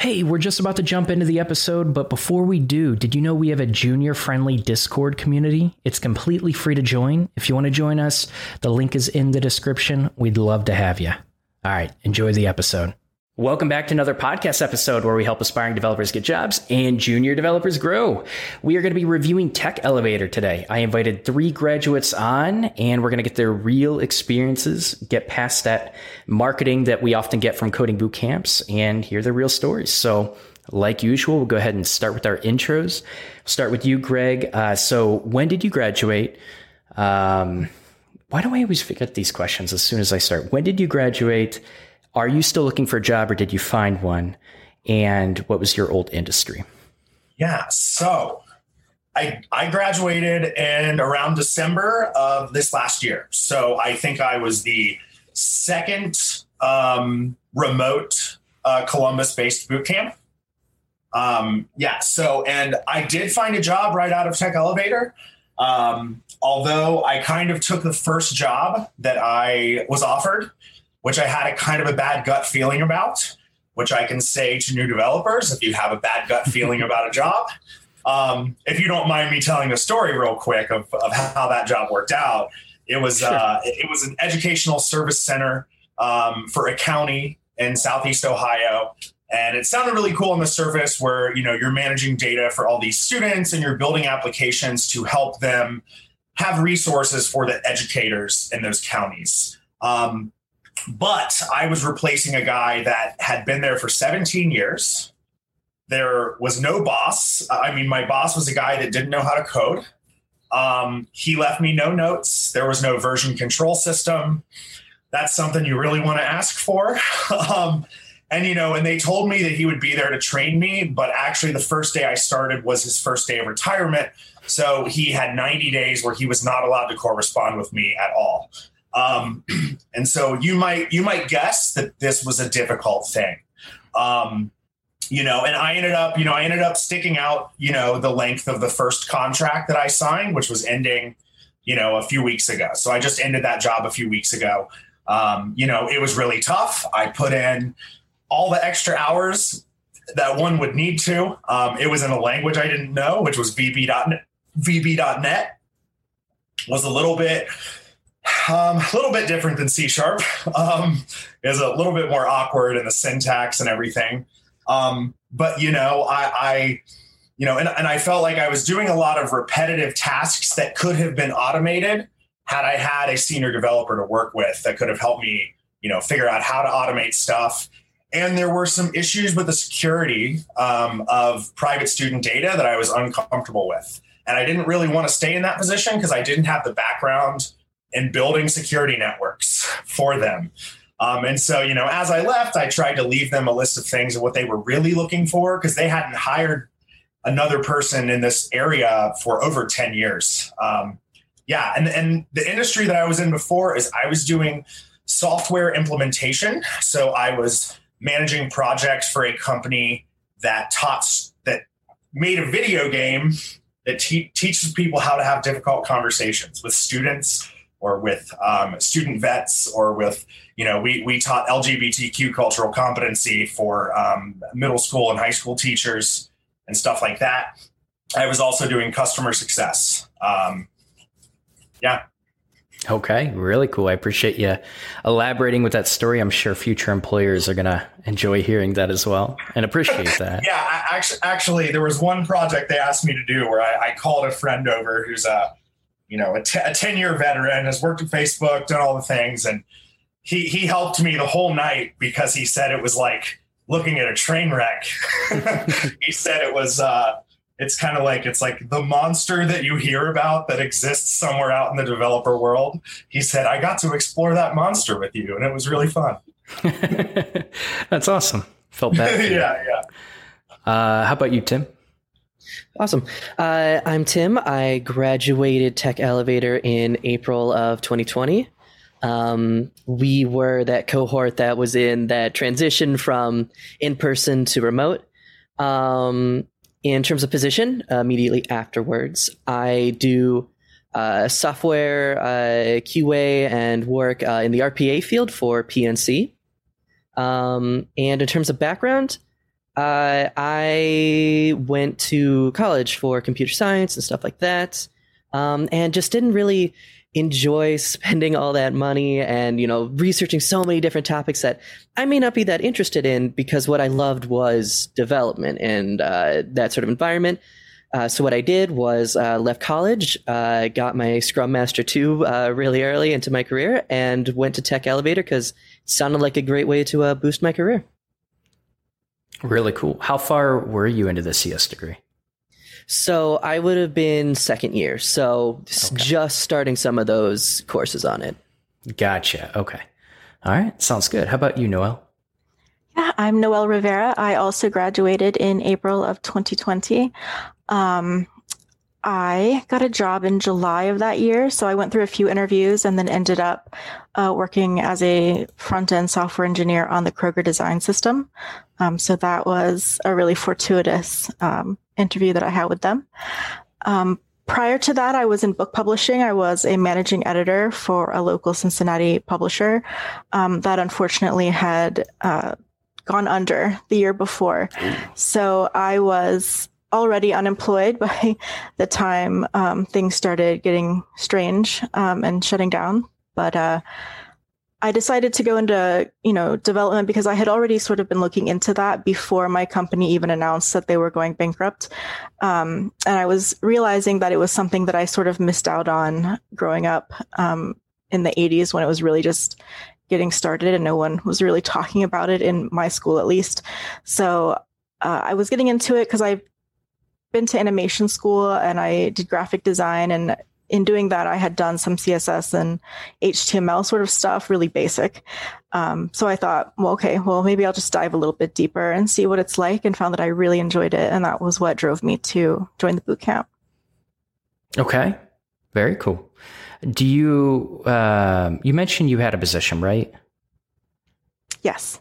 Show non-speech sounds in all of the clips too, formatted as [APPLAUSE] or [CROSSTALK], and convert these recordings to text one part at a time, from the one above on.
Hey, we're just about to jump into the episode, but before we do, did you know we have a junior friendly Discord community? It's completely free to join. If you want to join us, the link is in the description. We'd love to have you. All right, enjoy the episode. Welcome back to another podcast episode where we help aspiring developers get jobs and junior developers grow. We are going to be reviewing Tech Elevator today. I invited three graduates on and we're going to get their real experiences, get past that marketing that we often get from coding boot camps and hear their real stories. So like usual, we'll go ahead and start with our intros. Start with you, Greg. Uh, so when did you graduate? Um, why do I always forget these questions as soon as I start? When did you graduate? Are you still looking for a job or did you find one? And what was your old industry? Yeah, so I, I graduated in around December of this last year. So I think I was the second um, remote uh, Columbus based boot camp. Um, yeah, so, and I did find a job right out of Tech Elevator. Um, although I kind of took the first job that I was offered which I had a kind of a bad gut feeling about, which I can say to new developers if you have a bad gut feeling [LAUGHS] about a job. Um, if you don't mind me telling a story real quick of, of how that job worked out, it was sure. uh, it was an educational service center um, for a county in Southeast Ohio, and it sounded really cool on the surface. Where you know you're managing data for all these students and you're building applications to help them have resources for the educators in those counties. Um, but I was replacing a guy that had been there for 17 years. There was no boss. I mean, my boss was a guy that didn't know how to code. Um, he left me no notes. There was no version control system. That's something you really want to ask for. [LAUGHS] um, and you know, and they told me that he would be there to train me, but actually, the first day I started was his first day of retirement. So he had 90 days where he was not allowed to correspond with me at all. Um, [CLEARS THROAT] and so you might you might guess that this was a difficult thing. Um, you know, and I ended up, you know, I ended up sticking out, you know, the length of the first contract that I signed, which was ending, you know, a few weeks ago. So I just ended that job a few weeks ago. Um, you know, it was really tough. I put in all the extra hours that one would need to. Um, it was in a language I didn't know, which was VB.net. VB.net was a little bit um, a little bit different than C sharp. Um, is a little bit more awkward in the syntax and everything. Um, but you know, I, I you know, and, and I felt like I was doing a lot of repetitive tasks that could have been automated had I had a senior developer to work with that could have helped me, you know, figure out how to automate stuff. And there were some issues with the security um, of private student data that I was uncomfortable with. And I didn't really want to stay in that position because I didn't have the background and building security networks for them. Um, and so, you know, as I left, I tried to leave them a list of things of what they were really looking for because they hadn't hired another person in this area for over 10 years. Um, yeah. And, and the industry that I was in before is I was doing software implementation. So I was managing projects for a company that taught, that made a video game that te- teaches people how to have difficult conversations with students or with um, student vets or with you know we, we taught lgbtq cultural competency for um, middle school and high school teachers and stuff like that. I was also doing customer success. Um, yeah. Okay really cool. I appreciate you elaborating with that story. I'm sure future employers are going to enjoy hearing that as well and appreciate [LAUGHS] that. Yeah actually, actually there was one project they asked me to do where I, I called a friend over who's a you know, a 10 year veteran, has worked at Facebook, done all the things. And he, he helped me the whole night because he said it was like looking at a train wreck. [LAUGHS] he said it was, uh, it's kind of like it's like the monster that you hear about that exists somewhere out in the developer world. He said, I got to explore that monster with you, and it was really fun. [LAUGHS] That's awesome. Felt bad. [LAUGHS] yeah, yeah. Uh, how about you, Tim? Awesome. Uh, I'm Tim. I graduated Tech Elevator in April of 2020. Um, we were that cohort that was in that transition from in person to remote. Um, in terms of position, uh, immediately afterwards, I do uh, software uh, QA and work uh, in the RPA field for PNC. Um, and in terms of background, Uh, I went to college for computer science and stuff like that, um, and just didn't really enjoy [LAUGHS] spending all that money and you know researching so many different topics that I may not be that interested in because what I loved was development and uh, that sort of environment. Uh, so what I did was uh, left college, uh, got my Scrum Master two uh, really early into my career, and went to Tech Elevator because it sounded like a great way to uh, boost my career. Really cool. How far were you into the CS degree? So I would have been second year, so okay. just starting some of those courses on it. Gotcha. Okay. All right. Sounds good. How about you, Noel? Yeah, I'm Noel Rivera. I also graduated in April of 2020. Um, I got a job in July of that year. So I went through a few interviews and then ended up uh, working as a front end software engineer on the Kroger design system. Um, so that was a really fortuitous um, interview that I had with them. Um, prior to that, I was in book publishing. I was a managing editor for a local Cincinnati publisher um, that unfortunately had uh, gone under the year before. So I was already unemployed [LAUGHS] by the time um, things started getting strange um, and shutting down. But uh, I decided to go into you know development because I had already sort of been looking into that before my company even announced that they were going bankrupt, um, and I was realizing that it was something that I sort of missed out on growing up um, in the '80s when it was really just getting started and no one was really talking about it in my school at least. So uh, I was getting into it because I've been to animation school and I did graphic design. And in doing that, I had done some CSS and HTML sort of stuff, really basic. Um, so I thought, well, okay, well, maybe I'll just dive a little bit deeper and see what it's like and found that I really enjoyed it. And that was what drove me to join the boot camp. Okay. Very cool. Do you, um, you mentioned you had a position, right? Yes.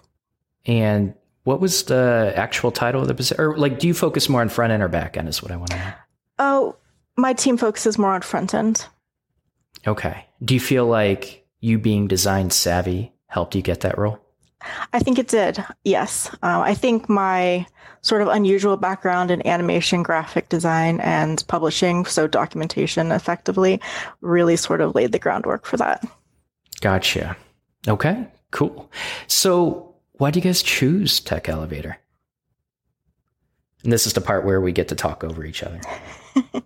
And what was the actual title of the position? Or like, do you focus more on front end or back end? Is what I want to know. Oh, my team focuses more on front end. Okay. Do you feel like you being design savvy helped you get that role? I think it did. Yes. Uh, I think my sort of unusual background in animation, graphic design, and publishing, so documentation effectively, really sort of laid the groundwork for that. Gotcha. Okay, cool. So, why do you guys choose Tech Elevator? And this is the part where we get to talk over each other. [LAUGHS]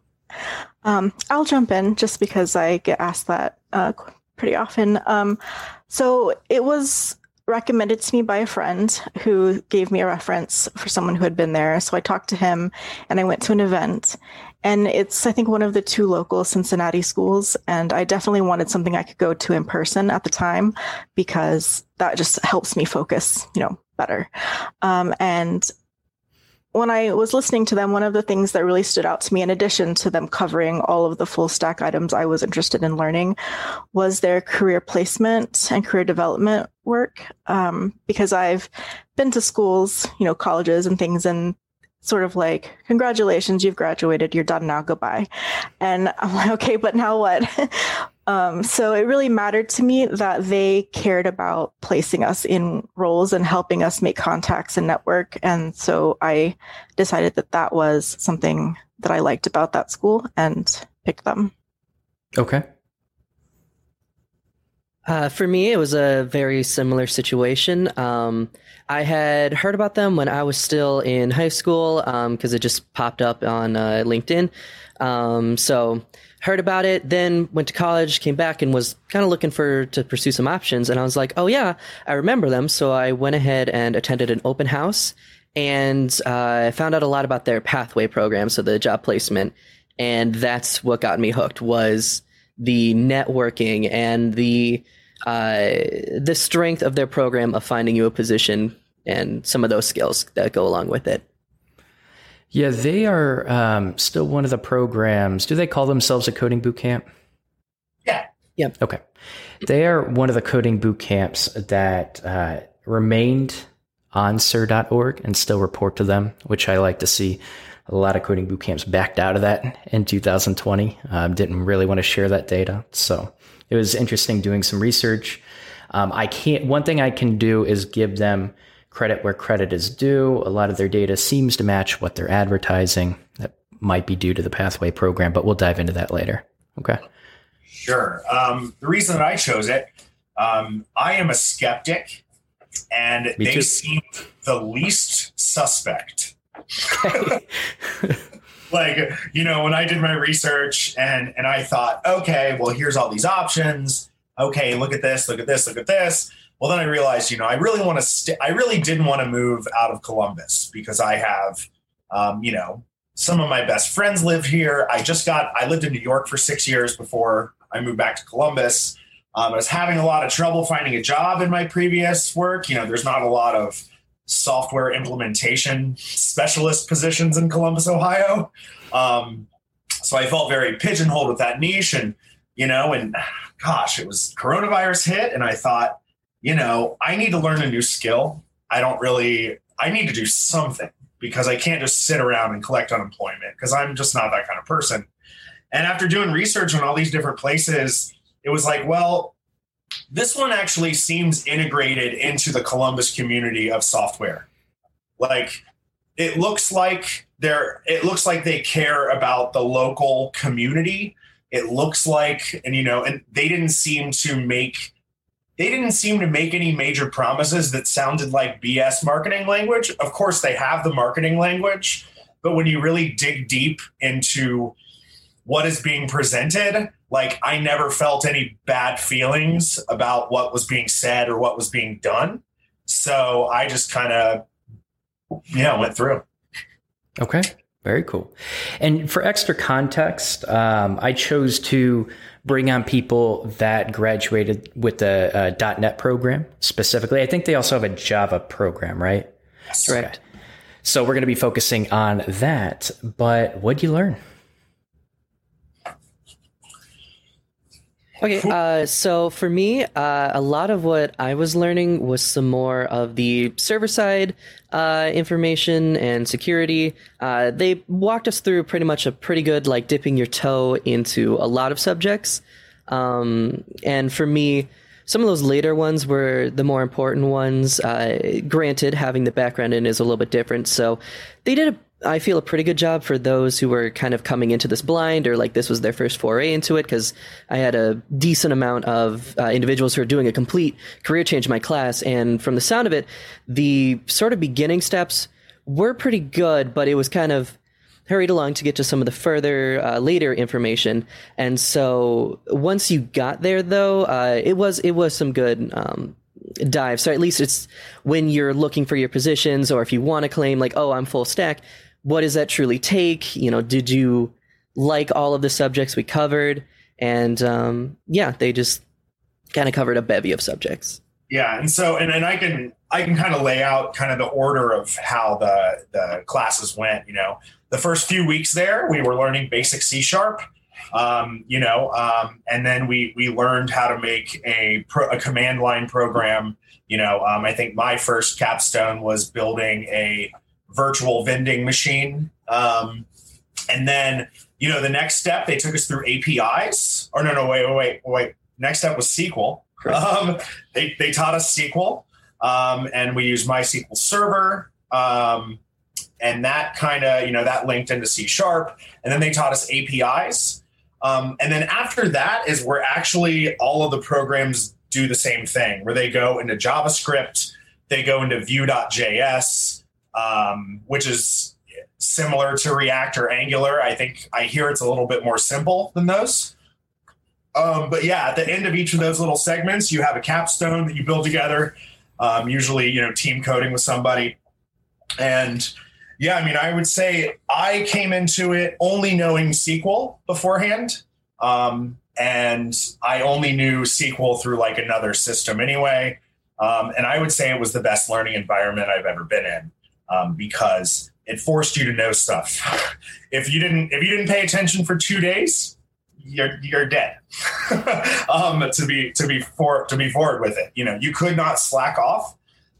um, I'll jump in just because I get asked that uh, pretty often. Um, so it was recommended to me by a friend who gave me a reference for someone who had been there. So I talked to him and I went to an event. And it's, I think, one of the two local Cincinnati schools. And I definitely wanted something I could go to in person at the time because that just helps me focus, you know, better. Um, and when I was listening to them, one of the things that really stood out to me, in addition to them covering all of the full stack items I was interested in learning, was their career placement and career development work. Um, because I've been to schools, you know, colleges and things, and sort of like, congratulations, you've graduated, you're done now, goodbye. And I'm like, okay, but now what? [LAUGHS] um, so it really mattered to me that they cared about placing us in roles and helping us make contacts and network. And so I decided that that was something that I liked about that school and picked them. Okay. Uh, for me, it was a very similar situation. Um, I had heard about them when I was still in high school because um, it just popped up on uh, LinkedIn. Um, so heard about it, then went to college, came back, and was kind of looking for to pursue some options. And I was like, oh yeah, I remember them. So I went ahead and attended an open house and uh, found out a lot about their pathway program, so the job placement, and that's what got me hooked was the networking and the uh, the strength of their program of finding you a position and some of those skills that go along with it. Yeah, they are um, still one of the programs. Do they call themselves a coding boot camp? Yeah. Yeah. Okay. They are one of the coding boot camps that uh, remained on CIRR.org and still report to them, which I like to see. A lot of coding boot camps backed out of that in 2020. Um, didn't really want to share that data. So it was interesting doing some research. Um, I can't, one thing I can do is give them credit where credit is due. A lot of their data seems to match what they're advertising. That might be due to the pathway program, but we'll dive into that later. Okay. Sure. Um, the reason that I chose it, um, I am a skeptic, and Me they too. seem the least suspect. [LAUGHS] like you know when i did my research and and i thought okay well here's all these options okay look at this look at this look at this well then i realized you know i really want to st- i really didn't want to move out of columbus because i have um, you know some of my best friends live here i just got i lived in new york for six years before i moved back to columbus um, i was having a lot of trouble finding a job in my previous work you know there's not a lot of software implementation specialist positions in Columbus, Ohio. Um, so I felt very pigeonholed with that niche. And, you know, and gosh, it was coronavirus hit. And I thought, you know, I need to learn a new skill. I don't really, I need to do something because I can't just sit around and collect unemployment because I'm just not that kind of person. And after doing research on all these different places, it was like, well, this one actually seems integrated into the Columbus community of software. Like it looks like they're it looks like they care about the local community. It looks like and you know and they didn't seem to make they didn't seem to make any major promises that sounded like BS marketing language. Of course they have the marketing language, but when you really dig deep into what is being presented, like I never felt any bad feelings about what was being said or what was being done. So I just kind of, yeah, went through. Okay. Very cool. And for extra context, um, I chose to bring on people that graduated with the uh, .NET program specifically. I think they also have a Java program, right? Yes. Correct. So we're going to be focusing on that. But what'd you learn? Okay, uh, so for me, uh, a lot of what I was learning was some more of the server side uh, information and security. Uh, they walked us through pretty much a pretty good, like, dipping your toe into a lot of subjects. Um, and for me, some of those later ones were the more important ones. Uh, granted, having the background in is a little bit different. So they did a I feel a pretty good job for those who were kind of coming into this blind or like this was their first foray into it because I had a decent amount of uh, individuals who are doing a complete career change in my class. And from the sound of it, the sort of beginning steps were pretty good, but it was kind of hurried along to get to some of the further uh, later information. And so once you got there, though, uh, it was it was some good um, dive. So at least it's when you're looking for your positions, or if you want to claim like, oh, I'm full stack. What does that truly take? You know, did you like all of the subjects we covered? And um, yeah, they just kind of covered a bevy of subjects. Yeah, and so and, and I can I can kind of lay out kind of the order of how the the classes went. You know, the first few weeks there, we were learning basic C sharp. Um, you know, um, and then we we learned how to make a pro, a command line program. You know, um, I think my first capstone was building a virtual vending machine. Um, and then, you know, the next step they took us through APIs. Or no, no, wait, wait, wait, wait. Next step was SQL. Um, they they taught us SQL, um, and we used MySQL Server. Um, and that kind of, you know, that linked into C sharp. And then they taught us APIs. Um, and then after that is where actually all of the programs do the same thing, where they go into JavaScript, they go into Vue.js, um, which is similar to React or Angular. I think I hear it's a little bit more simple than those. Um, but yeah, at the end of each of those little segments, you have a capstone that you build together. Um, usually, you know, team coding with somebody. And yeah, I mean, I would say I came into it only knowing SQL beforehand. Um, and I only knew SQL through like another system anyway. Um, and I would say it was the best learning environment I've ever been in um, because it forced you to know stuff. [LAUGHS] if you didn't, if you didn't pay attention for two days, you're you're dead. [LAUGHS] um, to be to be for to be forward with it, you know, you could not slack off.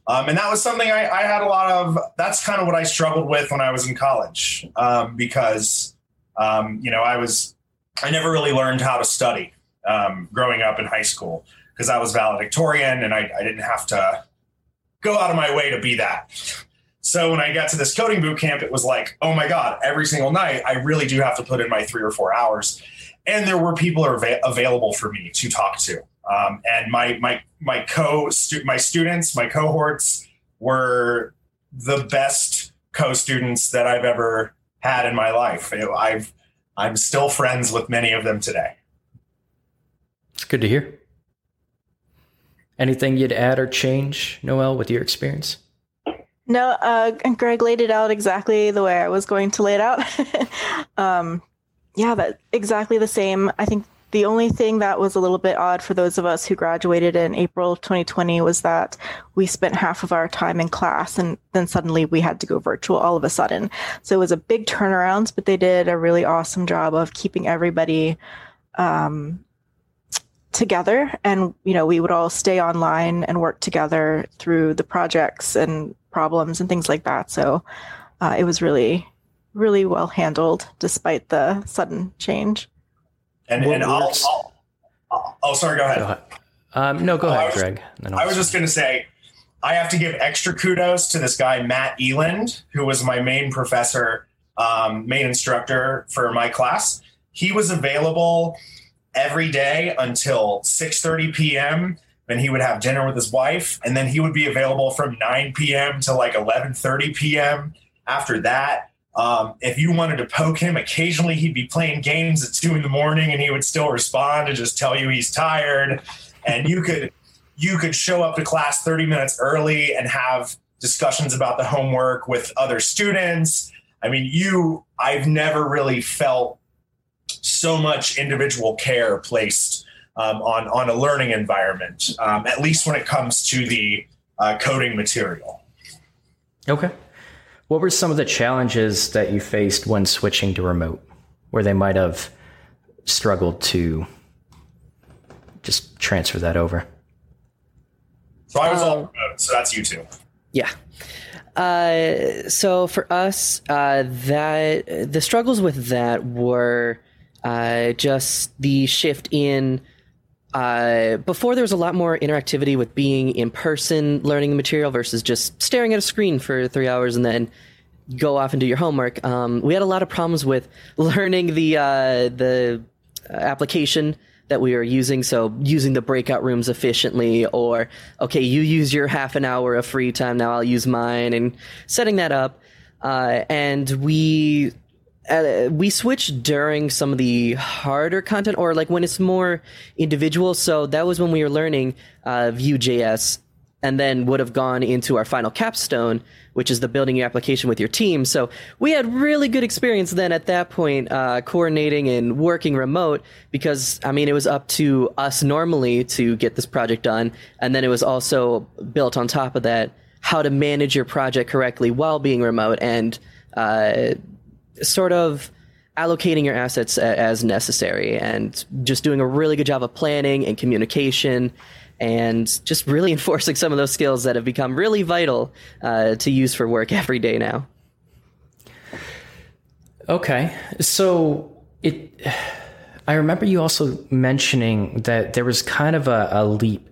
Um, and that was something I, I, had a lot of. That's kind of what I struggled with when I was in college um, because um, you know I was I never really learned how to study um, growing up in high school because I was valedictorian and I, I, didn't have to go out of my way to be that. So when I got to this coding boot camp, it was like, oh my God, every single night, I really do have to put in my three or four hours. And there were people are av- available for me to talk to. Um, and my my my co stu- my students, my cohorts were the best co-students that I've ever had in my life. I've I'm still friends with many of them today. It's good to hear. Anything you'd add or change, Noel, with your experience? No, uh, Greg laid it out exactly the way I was going to lay it out. [LAUGHS] um, yeah, that exactly the same. I think the only thing that was a little bit odd for those of us who graduated in April 2020 was that we spent half of our time in class and then suddenly we had to go virtual all of a sudden. So it was a big turnaround, but they did a really awesome job of keeping everybody um, together. And, you know, we would all stay online and work together through the projects and problems and things like that. So uh, it was really, really well handled despite the sudden change. And, and I'll, I'll, I'll, oh, sorry, go ahead. Go ahead. Um, no, go oh, ahead, was, Greg. I was just going to say, I have to give extra kudos to this guy, Matt Eland, who was my main professor, um, main instructor for my class. He was available every day until 6.30 p.m. Then he would have dinner with his wife. And then he would be available from 9 p.m. to like 11.30 p.m. After that, um, if you wanted to poke him, occasionally he'd be playing games at two in the morning and he would still respond and just tell you he's tired. And you could you could show up to class 30 minutes early and have discussions about the homework with other students. I mean, you I've never really felt so much individual care placed um, on on a learning environment, um, at least when it comes to the uh, coding material. Okay. What were some of the challenges that you faced when switching to remote, where they might have struggled to just transfer that over? So I was um, all remote, so that's you too. Yeah. Uh, so for us, uh, that the struggles with that were uh, just the shift in. Uh, before there was a lot more interactivity with being in person learning the material versus just staring at a screen for three hours and then go off and do your homework. Um, we had a lot of problems with [LAUGHS] learning the uh, the application that we were using. So using the breakout rooms efficiently, or okay, you use your half an hour of free time now, I'll use mine, and setting that up. Uh, and we uh, we switch during some of the harder content or like when it's more individual. So that was when we were learning uh, Vue.js and then would have gone into our final capstone, which is the building your application with your team. So we had really good experience then at that point, uh, coordinating and working remote because, I mean, it was up to us normally to get this project done. And then it was also built on top of that, how to manage your project correctly while being remote and uh, sort of allocating your assets as necessary and just doing a really good job of planning and communication and just really [LAUGHS] enforcing some of those skills that have become really vital uh, to use for work [LAUGHS] every day now. Okay, so it. I remember you also mentioning that there was kind of a, a leap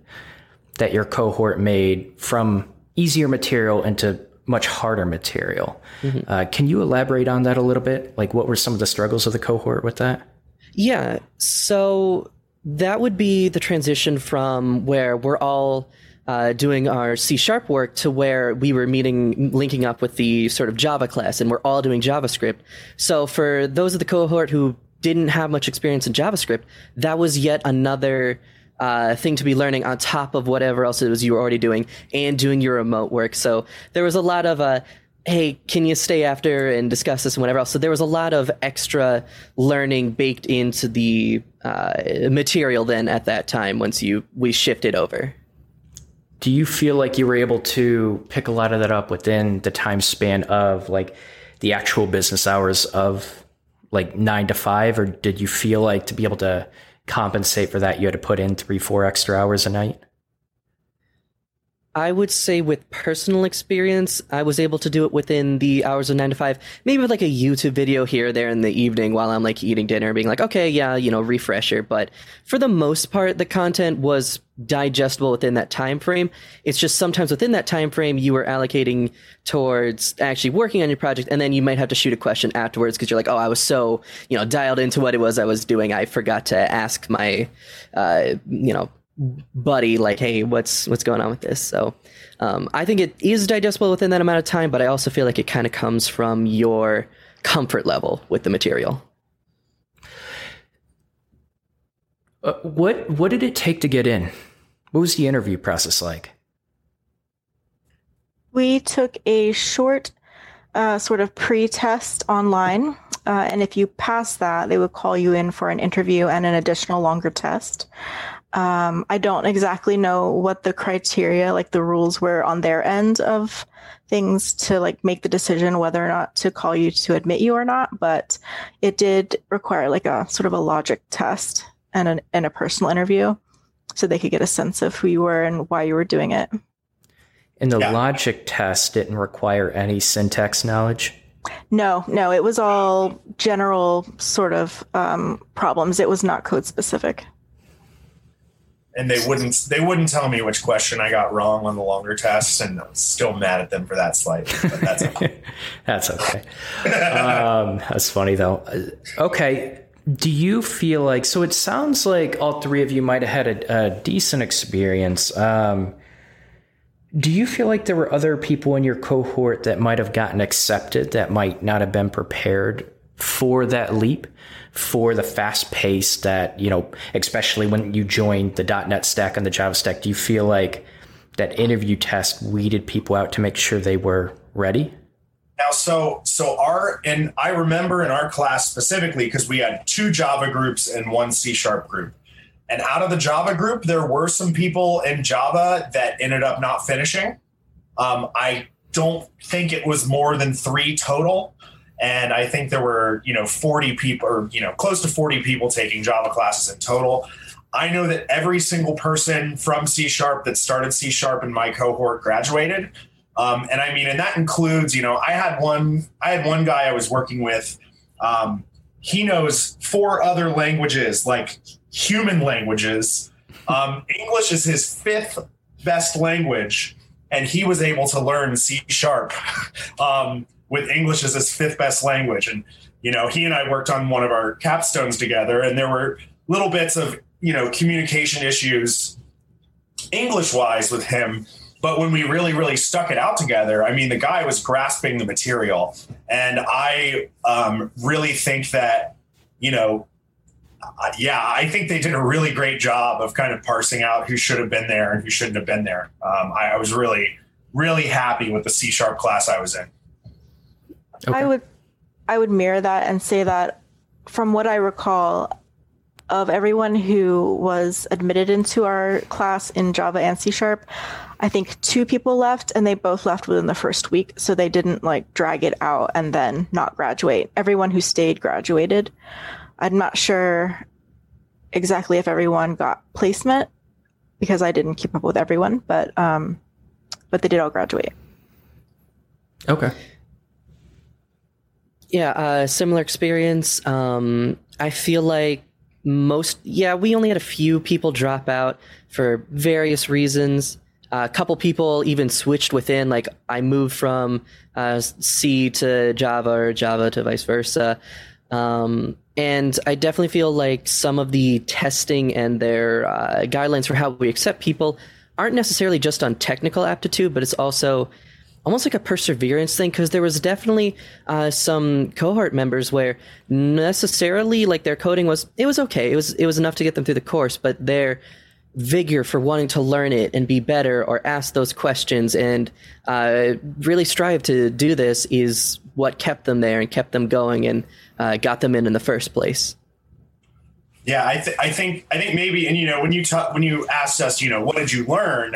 that your cohort made from easier material into much harder material. Mm-hmm. Uh, can you elaborate on that a little bit? Like, what were some of the struggles of the cohort with that? Yeah. So that would be the transition from where we're all uh, doing our C sharp work to where we were meeting, linking up with the sort of Java class, and we're all doing JavaScript. So for those of the cohort who didn't have much experience in JavaScript, that was yet another uh, thing to be learning on top of whatever else it was you were already doing and doing your remote work. So there was a lot of uh, hey, can you stay after and discuss this and whatever else? So there was a lot of extra learning baked into the uh, material then at that time once you we shifted over. Do you feel like you were able to pick a lot of that up within the time span of like the actual business hours of like nine to five, or did you feel like to be able to compensate for that you had to put in three, four extra hours a night? I would say with personal experience, I was able to do it within the hours of nine to five, maybe with like a YouTube video here or there in the evening while I'm like eating dinner, being like, okay, yeah, you know, refresher. But for the most part, the content was digestible within that time frame. It's just sometimes within that time frame you were allocating towards actually working on your project, and then you might have to shoot a question afterwards because you're like, oh, I was so you know dialed into what it was I was doing, I forgot to ask my uh, you know buddy like hey what's what's going on with this? So um, i think it is digestible within that amount of time but i also feel like it kind of comes from your comfort level with the material. Uh, what what did it take to get in? What was the interview process like? We took a short uh, sort of pre-test online uh, and if you pass that they would call you in for an interview and an additional longer test um, I don't exactly know what the criteria, like the rules were on their end of things to like make the decision whether or not to call you to admit you or not. But it did require like a sort of a logic test and, an, and a personal interview so they could get a sense of who you were and why you were doing it. And the yeah. logic test didn't require any syntax knowledge? No, no, it was all general sort of um, problems. It was not code specific and they wouldn't they wouldn't tell me which question I got wrong on the longer tests, and I'm still mad at them for that slightly. But that's okay. [LAUGHS] that's okay. um, that's funny though. Uh, okay, do you feel like so? It sounds like all three of you might have had a, a decent experience. Um, do you feel like there were other people in your cohort that might have gotten accepted that might not have been prepared for that leap? For the fast pace that, you know, especially when you joined the .NET stack and the Java stack, do you feel like that interview test weeded people out to make sure they were ready? Now, so so our and I remember in our class specifically because we had two Java groups and one C sharp group. And out of the Java group, there were some people in Java that ended up not finishing. Um, I don't think it was more than three total and I think there were you know 40 people or you know close to 40 people taking Java classes in total. I know that every single person from C sharp that started C sharp in my cohort graduated. Um, and I mean, and that includes, you know, I had one, I had one guy I was working with. Um, he knows four other languages, like human languages. Um, English is his fifth best language, and he was able to learn C sharp. [LAUGHS] With English as his fifth best language. And, you know, he and I worked on one of our capstones together, and there were little bits of, you know, communication issues English wise with him. But when we really, really stuck it out together, I mean, the guy was grasping the material. And I um, really think that, you know, uh, yeah, I think they did a really great job of kind of parsing out who should have been there and who shouldn't have been there. Um, I, I was really, really happy with the C sharp class I was in. Okay. I would I would mirror that and say that from what I recall of everyone who was admitted into our class in Java and C sharp, I think two people left and they both left within the first week. So they didn't like drag it out and then not graduate. Everyone who stayed graduated. I'm not sure exactly if everyone got placement because I didn't keep up with everyone, but um, but they did all graduate. Okay. Yeah, uh, similar experience. Um, I feel like most, yeah, we only had a few people drop out for various reasons. Uh, a couple people even switched within, like I moved from uh, C to Java or Java to vice versa. Um, and I definitely feel like some of the testing and their uh, guidelines for how we accept people aren't necessarily just on technical aptitude, but it's also almost like a perseverance thing because there was definitely uh, some cohort members where necessarily like their coding was it was okay. It was it was enough to get them through the course but their vigor for wanting to learn it and be better or ask those questions and uh, really strive to do this is what kept them there and kept them going and uh, got them in in the first place. Yeah I, th- I think i think maybe and you know when you talk when you asked us you know what did you learn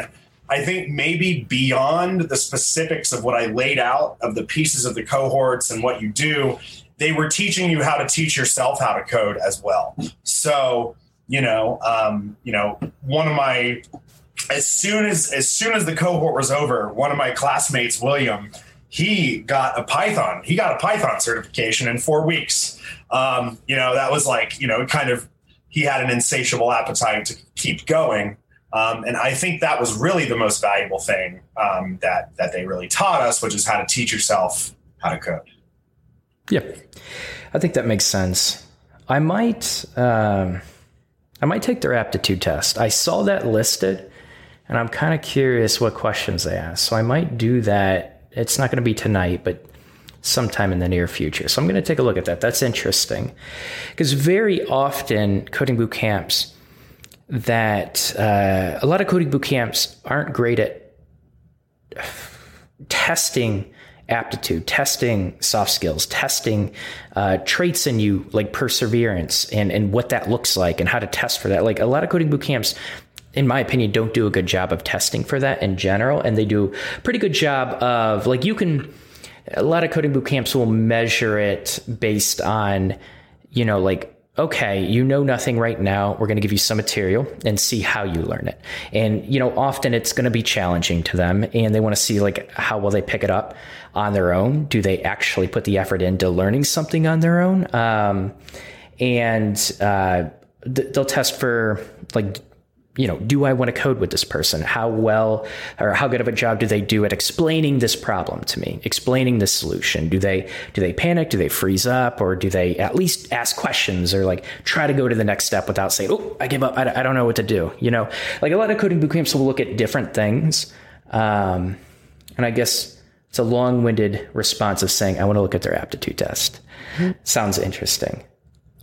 I think maybe beyond the specifics of what I laid out of the pieces of the cohorts and what you do, they were teaching you how to teach yourself how to code as well. So, you know, um, you know, one of my as soon as as soon as the cohort was over, one of my classmates, William, he got a Python. He got a Python certification in four weeks. Um, you know, that was like, you know, kind of he had an insatiable appetite to keep going. Um, and I think that was really the most valuable thing um, that that they really taught us, which is how to teach yourself how to code. Yep, I think that makes sense. I might um, I might take their aptitude test. I saw that listed, and I'm kind of curious what questions they ask. So I might do that. It's not going to be tonight, but sometime in the near future. So I'm going to take a look at that. That's interesting because very often coding boot camps that uh, a lot of coding boot camps aren't great at testing aptitude, testing soft skills, testing uh, traits in you like perseverance and, and what that looks like and how to test for that. Like a lot of coding boot camps, in my opinion, don't do a good job of testing for that in general. And they do a pretty good job of like you can, a lot of coding boot camps will measure it based on, you know, like okay, you know nothing right now. We're going to give you some material and see how you learn it. And, you know, often it's going to be challenging to them and they want to see like how will they pick it up on their own? Do they actually put the effort into learning something on their own? Um, and, uh, th- they'll test for like you know, do I want to code with this person? How well or how good of a job do they do at explaining this problem to me, explaining the solution? Do they do they panic? Do they freeze up, or do they at least ask questions or like try to go to the next step without saying, "Oh, I give up. I, I don't know what to do." You know, like a lot of coding bootcamps will look at different things, um, and I guess it's a long-winded response of saying, "I want to look at their aptitude test." Mm-hmm. Sounds interesting.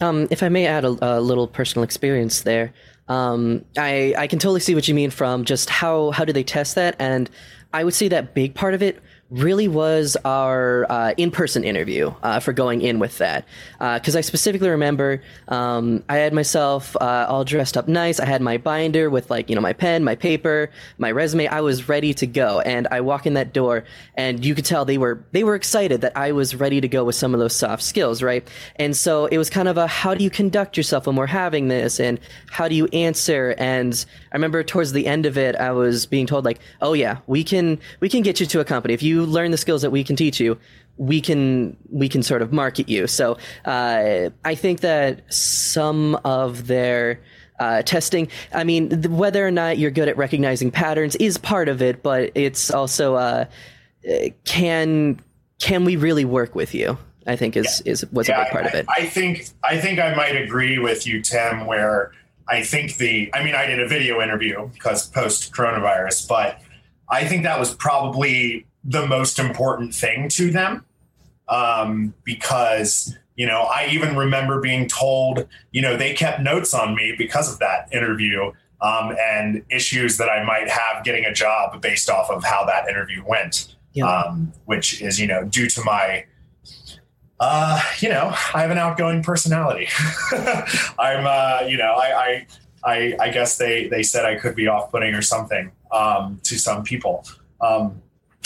Um, if I may add a, a little personal experience there. Um, I I can totally see what you mean from just how how do they test that, and I would say that big part of it really was our uh, in-person interview uh, for going in with that because uh, I specifically remember um, I had myself uh, all dressed up nice. I had my binder with like you know my pen, my paper, my resume. I was ready to go, and I walk in that door, and you could tell they were they were excited that I was ready to go with some of those soft skills, right? And so it was kind of a how do you conduct yourself when we're having this, and how do you answer? And I remember towards the end of it, I was being told like, oh yeah, we can we can get you to a company if you learn the skills that we can teach you we can we can sort of market you. So uh, i think that some of their uh, testing i mean th- whether or not you're good at recognizing patterns is part of it but it's also uh, can can we really work with you? I think is yeah. is was yeah, a big part I, of it. I think i think i might agree with you tim where i think the i mean i did a video interview because post coronavirus but I think that was probably the most important thing to them um, because you know I even remember being told you know they kept notes on me because of that interview um, and issues that I might have getting a job based off of how that interview went, yeah. um, which is you know due to my uh, you know, I have an outgoing personality. [LAUGHS] I'm, uh, you know, I, I, I, I, guess they, they said I could be off putting or something um, to some people. Um,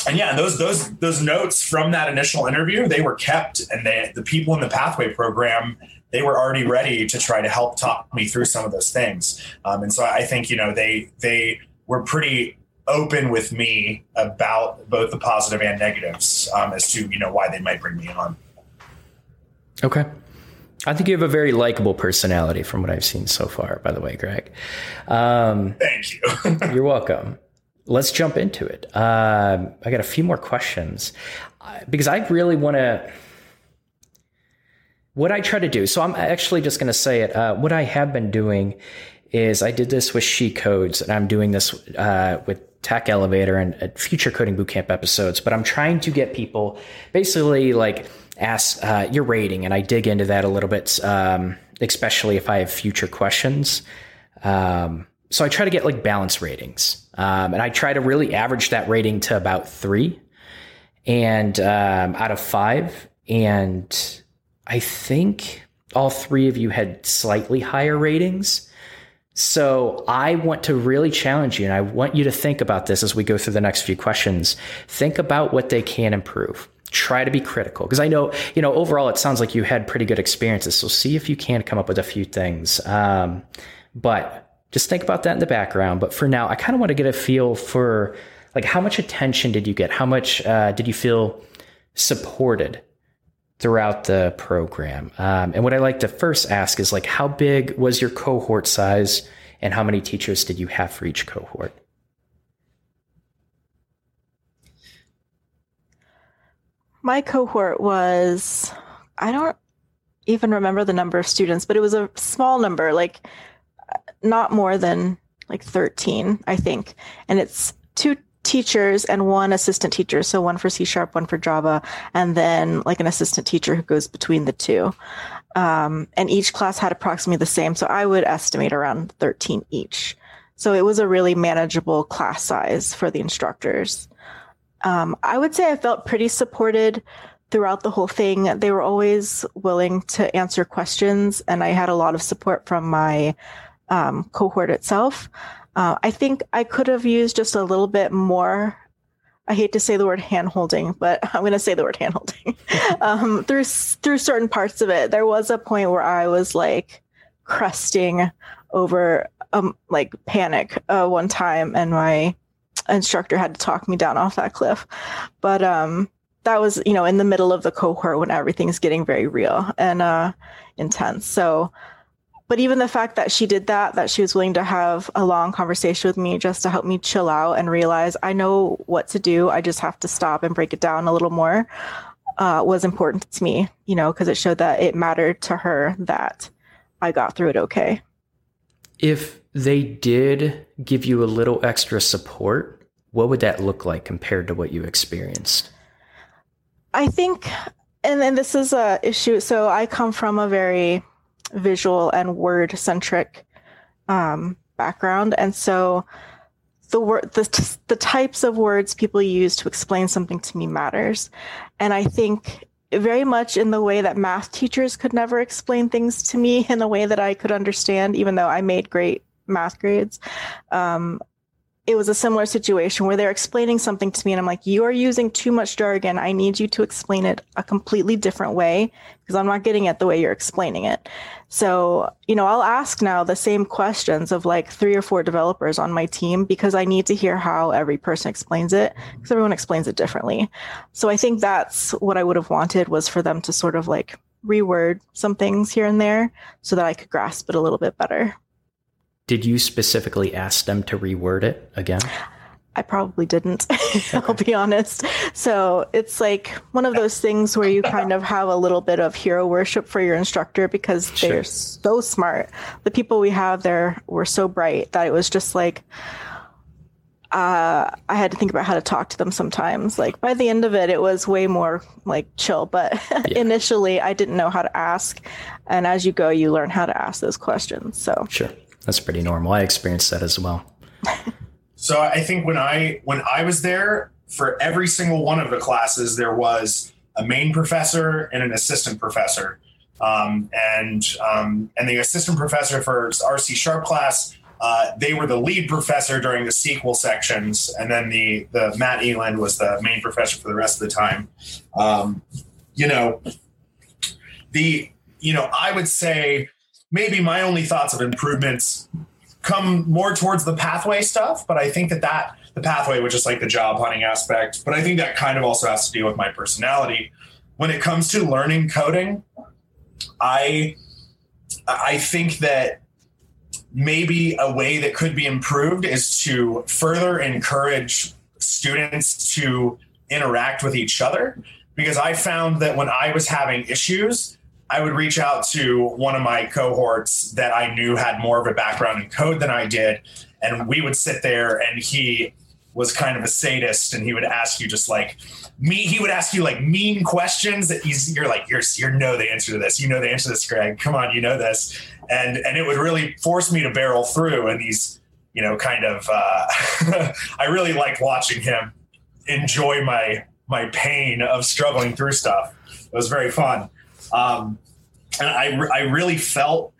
and yeah, those those those notes from that initial interview they were kept, and they, the people in the pathway program they were already ready to try to help talk me through some of those things. Um, and so I think you know they they were pretty open with me about both the positive and negatives um, as to you know why they might bring me on. Okay. I think you have a very likable personality from what I've seen so far, by the way, Greg. Um, Thank you. [LAUGHS] you're welcome. Let's jump into it. Uh, I got a few more questions because I really want to. What I try to do, so I'm actually just going to say it. Uh, what I have been doing is I did this with She Codes, and I'm doing this uh, with Tech Elevator and uh, future coding bootcamp episodes. But I'm trying to get people basically like ask uh, your rating, and I dig into that a little bit, um, especially if I have future questions. Um, so I try to get like balance ratings, um, and I try to really average that rating to about three, and um, out of five, and I think all three of you had slightly higher ratings. So I want to really challenge you, and I want you to think about this as we go through the next few questions. Think about what they can improve try to be critical because I know, you know, overall it sounds like you had pretty good experiences. So see if you can come up with a few things. Um, but just think about that in the background. But for now, I kind of want to get a feel for like how much attention did you get? How much uh, did you feel supported throughout the program? Um, and what I like to first ask is like, how big was your cohort size, and how many teachers did you have for each cohort? My cohort was, I don't even remember the number of students, but it was a small number, like not more than like 13, I think. And it's two teachers and one assistant teacher. So one for C sharp, one for Java, and then like an assistant teacher who goes between the two. Um, and each class had approximately the same. So I would estimate around 13 each. So it was a really manageable class size for the instructors. Um, I would say I felt pretty supported throughout the whole thing. They were always willing to answer questions, and I had a lot of support from my um, cohort itself. Uh, I think I could have used just a little bit more. I hate to say the word handholding, but [LAUGHS] I'm going to say the word handholding [LAUGHS] um, through through certain parts of it. There was a point where I was like cresting over um like panic uh, one time, and my instructor had to talk me down off that cliff. But um, that was, you know, in the middle of the cohort when everything's getting very real and uh, intense. So, but even the fact that she did that, that she was willing to have a long conversation with me just to help me chill out and realize I know what to do. I just have to stop and break it down a little more uh, was important to me, you know, because it showed that it mattered to her that I got through it okay. If they did give you a little extra support, what would that look like compared to what you experienced? I think, and then this is a issue. So I come from a very visual and word centric um, background, and so the word the the types of words people use to explain something to me matters, and I think very much in the way that math teachers could never explain things to me in a way that I could understand, even though I made great math grades. Um, it was a similar situation where they're explaining something to me and I'm like, you are using too much jargon. I need you to explain it a completely different way because I'm not getting it the way you're explaining it. So, you know, I'll ask now the same questions of like three or four developers on my team because I need to hear how every person explains it because everyone explains it differently. So I think that's what I would have wanted was for them to sort of like reword some things here and there so that I could grasp it a little bit better. Did you specifically ask them to reword it again? I probably didn't, [LAUGHS] I'll be honest. So it's like one of those things where you kind of have a little bit of hero worship for your instructor because sure. they're so smart. The people we have there were so bright that it was just like, uh, I had to think about how to talk to them sometimes. Like by the end of it, it was way more like chill. But [LAUGHS] yeah. initially, I didn't know how to ask, and as you go, you learn how to ask those questions. So sure. That's pretty normal. I experienced that as well. [LAUGHS] so I think when I when I was there, for every single one of the classes, there was a main professor and an assistant professor. Um, and um, and the assistant professor for our C sharp class, uh, they were the lead professor during the SQL sections, and then the the Matt Eland was the main professor for the rest of the time. Um, you know, the you know I would say maybe my only thoughts of improvements come more towards the pathway stuff, but I think that that the pathway, which is like the job hunting aspect, but I think that kind of also has to deal with my personality. When it comes to learning coding, I I think that maybe a way that could be improved is to further encourage students to interact with each other because I found that when I was having issues, I would reach out to one of my cohorts that I knew had more of a background in code than I did. And we would sit there and he was kind of a sadist and he would ask you just like me he would ask you like mean questions that he's you're like you're you know the answer to this. You know the answer to this greg. Come on you know this. And and it would really force me to barrel through and these you know kind of uh [LAUGHS] i really liked watching him enjoy my my pain of struggling through stuff. It was very fun um, and I, I really felt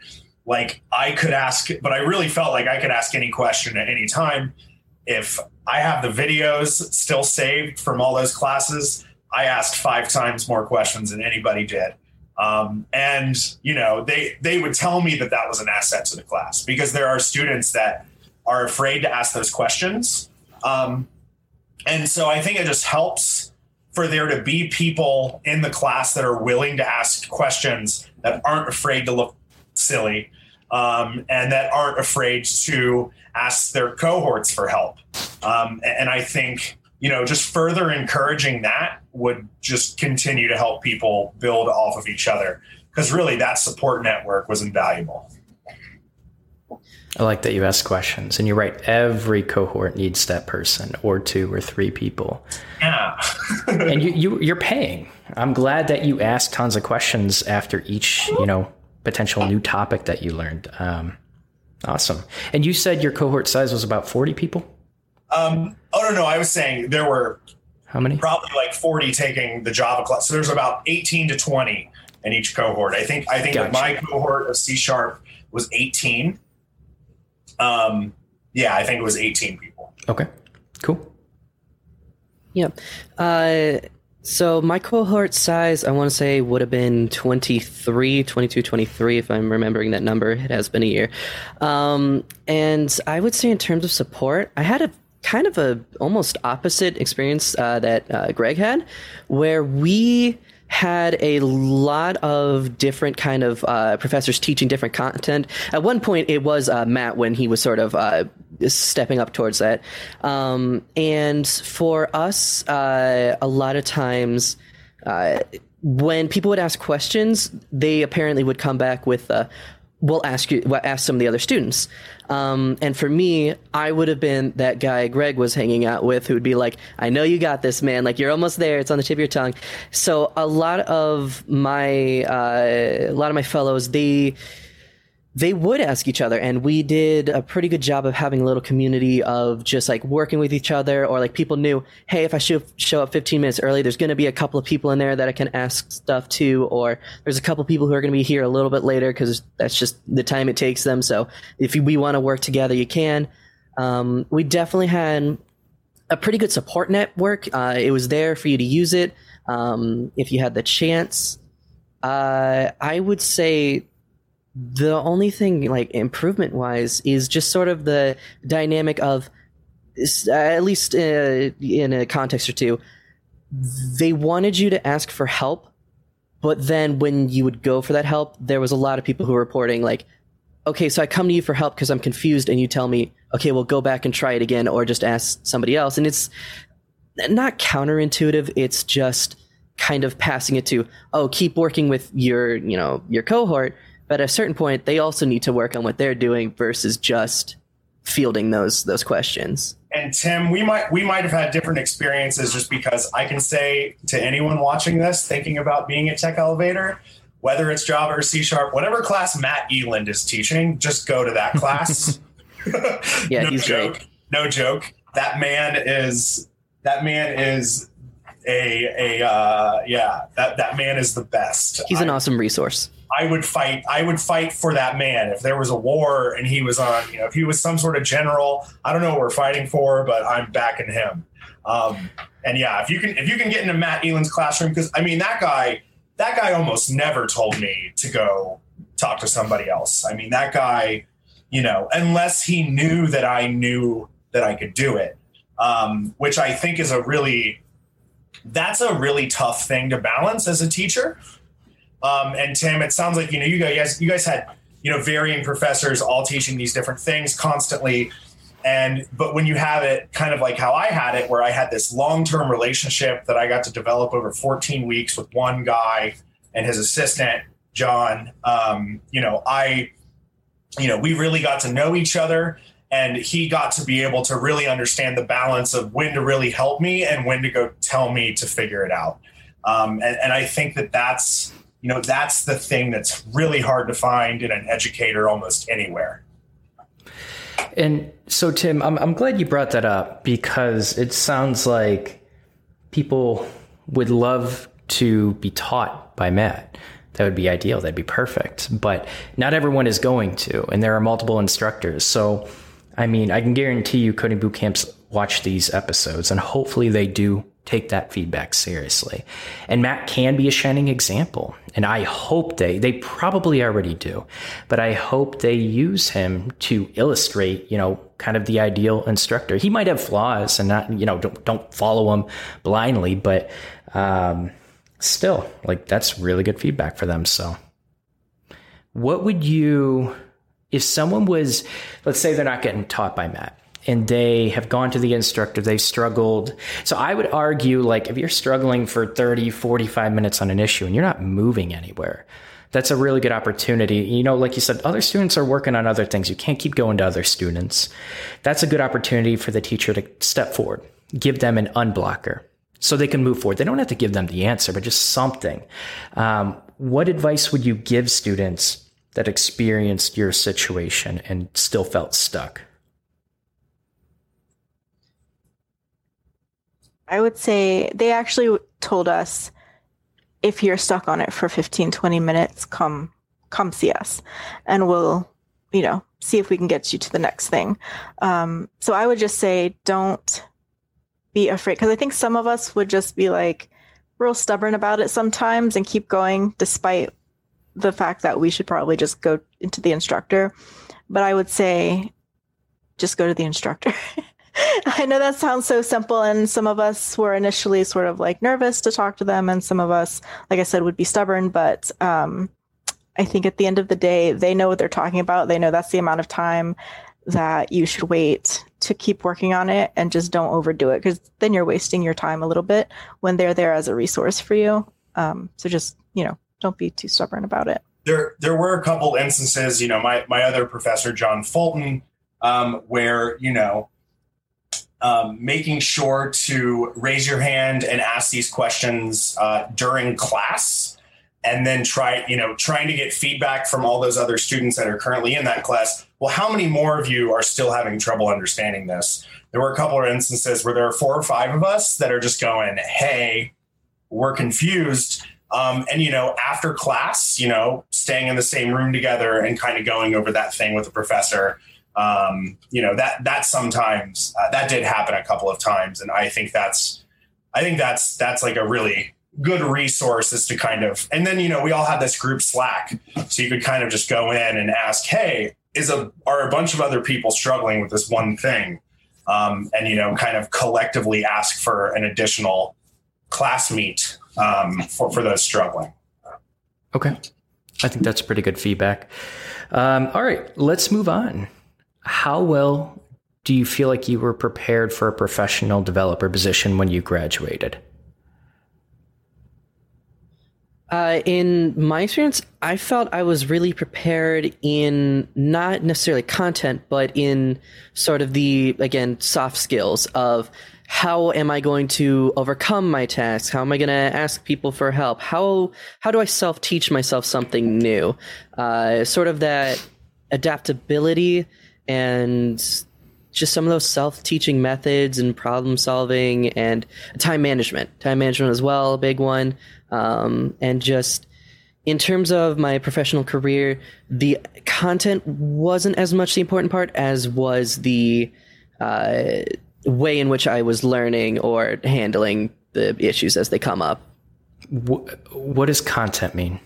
like I could ask, but I really felt like I could ask any question at any time. If I have the videos still saved from all those classes, I asked five times more questions than anybody did. Um, and you know, they they would tell me that that was an asset to the class because there are students that are afraid to ask those questions. Um, and so I think it just helps for there to be people in the class that are willing to ask questions that aren't afraid to look silly um, and that aren't afraid to ask their cohorts for help. Um, and I think, you know, just further encouraging that would just continue to help people build off of each other because really that support network was invaluable. I like that you ask questions, and you're right. Every cohort needs that person, or two, or three people. Yeah, [LAUGHS] and you, you you're paying. I'm glad that you ask tons of questions after each, you know, potential new topic that you learned. Um, awesome. And you said your cohort size was about 40 people. Um, oh no, no, I was saying there were how many? Probably like 40 taking the Java class. So there's about 18 to 20 in each cohort. I think I think gotcha. my cohort of C sharp was 18 um, yeah, I think it was 18 people. Okay, cool. Yeah. Uh, so my cohort size, I want to say, would have been 23, 22, 23, if I'm remembering that number. It has been a year. Um, and I would say, in terms of support, I had a kind of a almost opposite experience uh, that uh, Greg had, where we had a lot of different kind of uh, professors teaching different content. At one point, it was uh, Matt when he was sort of uh, stepping up towards that. Um, and for us, uh, a lot of times uh, when people would ask questions, they apparently would come back with, uh, we'll ask you ask some of the other students. Um, and for me i would have been that guy greg was hanging out with who would be like i know you got this man. Like you're almost there. It's on the tip of your tongue. So a lot of my uh, a lot of my fellows they they would ask each other and we did a pretty good job of having a little community of just like working with each other or like people knew hey if i show, show up 15 minutes early there's going to be a couple of people in there that i can ask stuff to or there's a couple of people who are going to be here a little bit later because that's just the time it takes them. So if we want to work together you can. Um, we definitely had a pretty good support network. Uh, it was there for you to use it um, if you had the chance. Uh, i would say the only thing like improvement wise is just sort of the dynamic of at least uh, in a context or two they wanted you to ask for help but then when you would go for that help there was a lot of people who were reporting like okay so i come to you for help because i'm confused and you tell me okay well go back and try it again or just ask somebody else and it's not counterintuitive it's just kind of passing it to oh keep working with your you know your cohort but at a certain point, they also need to work on what they're doing versus just fielding those those questions. And Tim, we might we might have had different experiences just because I can say to anyone watching this, thinking about being at Tech Elevator, whether it's Java or C Sharp, whatever class Matt Eland is teaching, just go to that class. [LAUGHS] [LAUGHS] yeah, no he's joke. great. No joke. That man is that man is a a uh, yeah that that man is the best. He's an I, awesome resource. I would fight. I would fight for that man if there was a war and he was on. You know, if he was some sort of general. I don't know what we're fighting for, but I'm backing him. Um, and yeah, if you can, if you can get into Matt Eland's classroom, because I mean that guy, that guy almost never told me to go talk to somebody else. I mean that guy, you know, unless he knew that I knew that I could do it, um, which I think is a really, that's a really tough thing to balance as a teacher um, and Tim, it sounds like you know you guys you guys had you know varying professors all teaching these different things constantly. And but when you have it kind of like how I had it, where I had this long-term relationship that I got to develop over 14 weeks with one guy and his assistant John, um, you know, I, you know, we really got to know each other, and he got to be able to really understand the balance of when to really help me and when to go tell me to figure it out. Um, and, and I think that that's you know that's the thing that's really hard to find in an educator almost anywhere. And so tim i'm, I'm glad you brought that up because it sounds like people would love to be taught by matt. That would be ideal. That'd be perfect. But not everyone is going to and there are multiple instructors. So i mean i can guarantee you coding boot camps watch these episodes and hopefully they do take that feedback seriously. And Matt can be a shining example. And I hope they, they probably already do, but I hope they use him to illustrate, you know, kind of the ideal instructor. He might have flaws and not, you know, don't, don't follow him blindly, but, um, still like that's really good feedback for them. So what would you, if someone was, let's say they're not getting taught by Matt, and they have gone to the instructor, they've struggled. So I would argue, like, if you're struggling for 30, 45 minutes on an issue and you're not moving anywhere, that's a really good opportunity. You know, like you said, other students are working on other things. You can't keep going to other students. That's a good opportunity for the teacher to step forward, give them an unblocker so they can move forward. They don't have to give them the answer, but just something. Um, what advice would you give students that experienced your situation and still felt stuck? I would say they actually told us if you're stuck on it for 15 20 minutes come come see us and we'll you know see if we can get you to the next thing um, so i would just say don't be afraid because i think some of us would just be like real stubborn about it sometimes and keep going despite the fact that we should probably just go into the instructor but i would say just go to the instructor [LAUGHS] I know that sounds so simple, and some of us were initially sort of like nervous to talk to them, and some of us, like I said, would be stubborn. But um, I think at the end of the day, they know what they're talking about. They know that's the amount of time that you should wait to keep working on it, and just don't overdo it because then you're wasting your time a little bit when they're there as a resource for you. Um, so just you know, don't be too stubborn about it. There, there were a couple instances. You know, my my other professor, John Fulton, um, where you know um, making sure to raise your hand and ask these questions uh, during class and then try you know trying to get feedback from all those other students that are currently in that class well how many more of you are still having trouble understanding this there were a couple of instances where there are four or five of us that are just going hey we're confused um, and you know after class you know staying in the same room together and kind of going over that thing with the professor um, you know that that sometimes uh, that did happen a couple of times. And i think that's i think that's that's like a really good resource is to kind of and then you know we all had this group slack. So you could kind of just go in and ask hey is a are a bunch of other people struggling with this one thing? Um, and you know kind of collectively ask for an additional class meet um, for, for those struggling. Okay. I think that's pretty good feedback. Um, all right let's move on. How well do you feel like you were prepared for a professional developer position when you graduated? Uh, in my experience, I felt I was really prepared in not necessarily content, but in sort of the, again, soft skills of how am I going to overcome my tasks? How am I going to ask people for help? How, how do I self teach myself something new? Uh, sort of that adaptability and just some of those self-teaching methods and problem solving and time management time management as well a big one um, and just in terms of my professional career the content wasn't as much the important part as was the uh, way in which i was learning or handling the issues as they come up what does content mean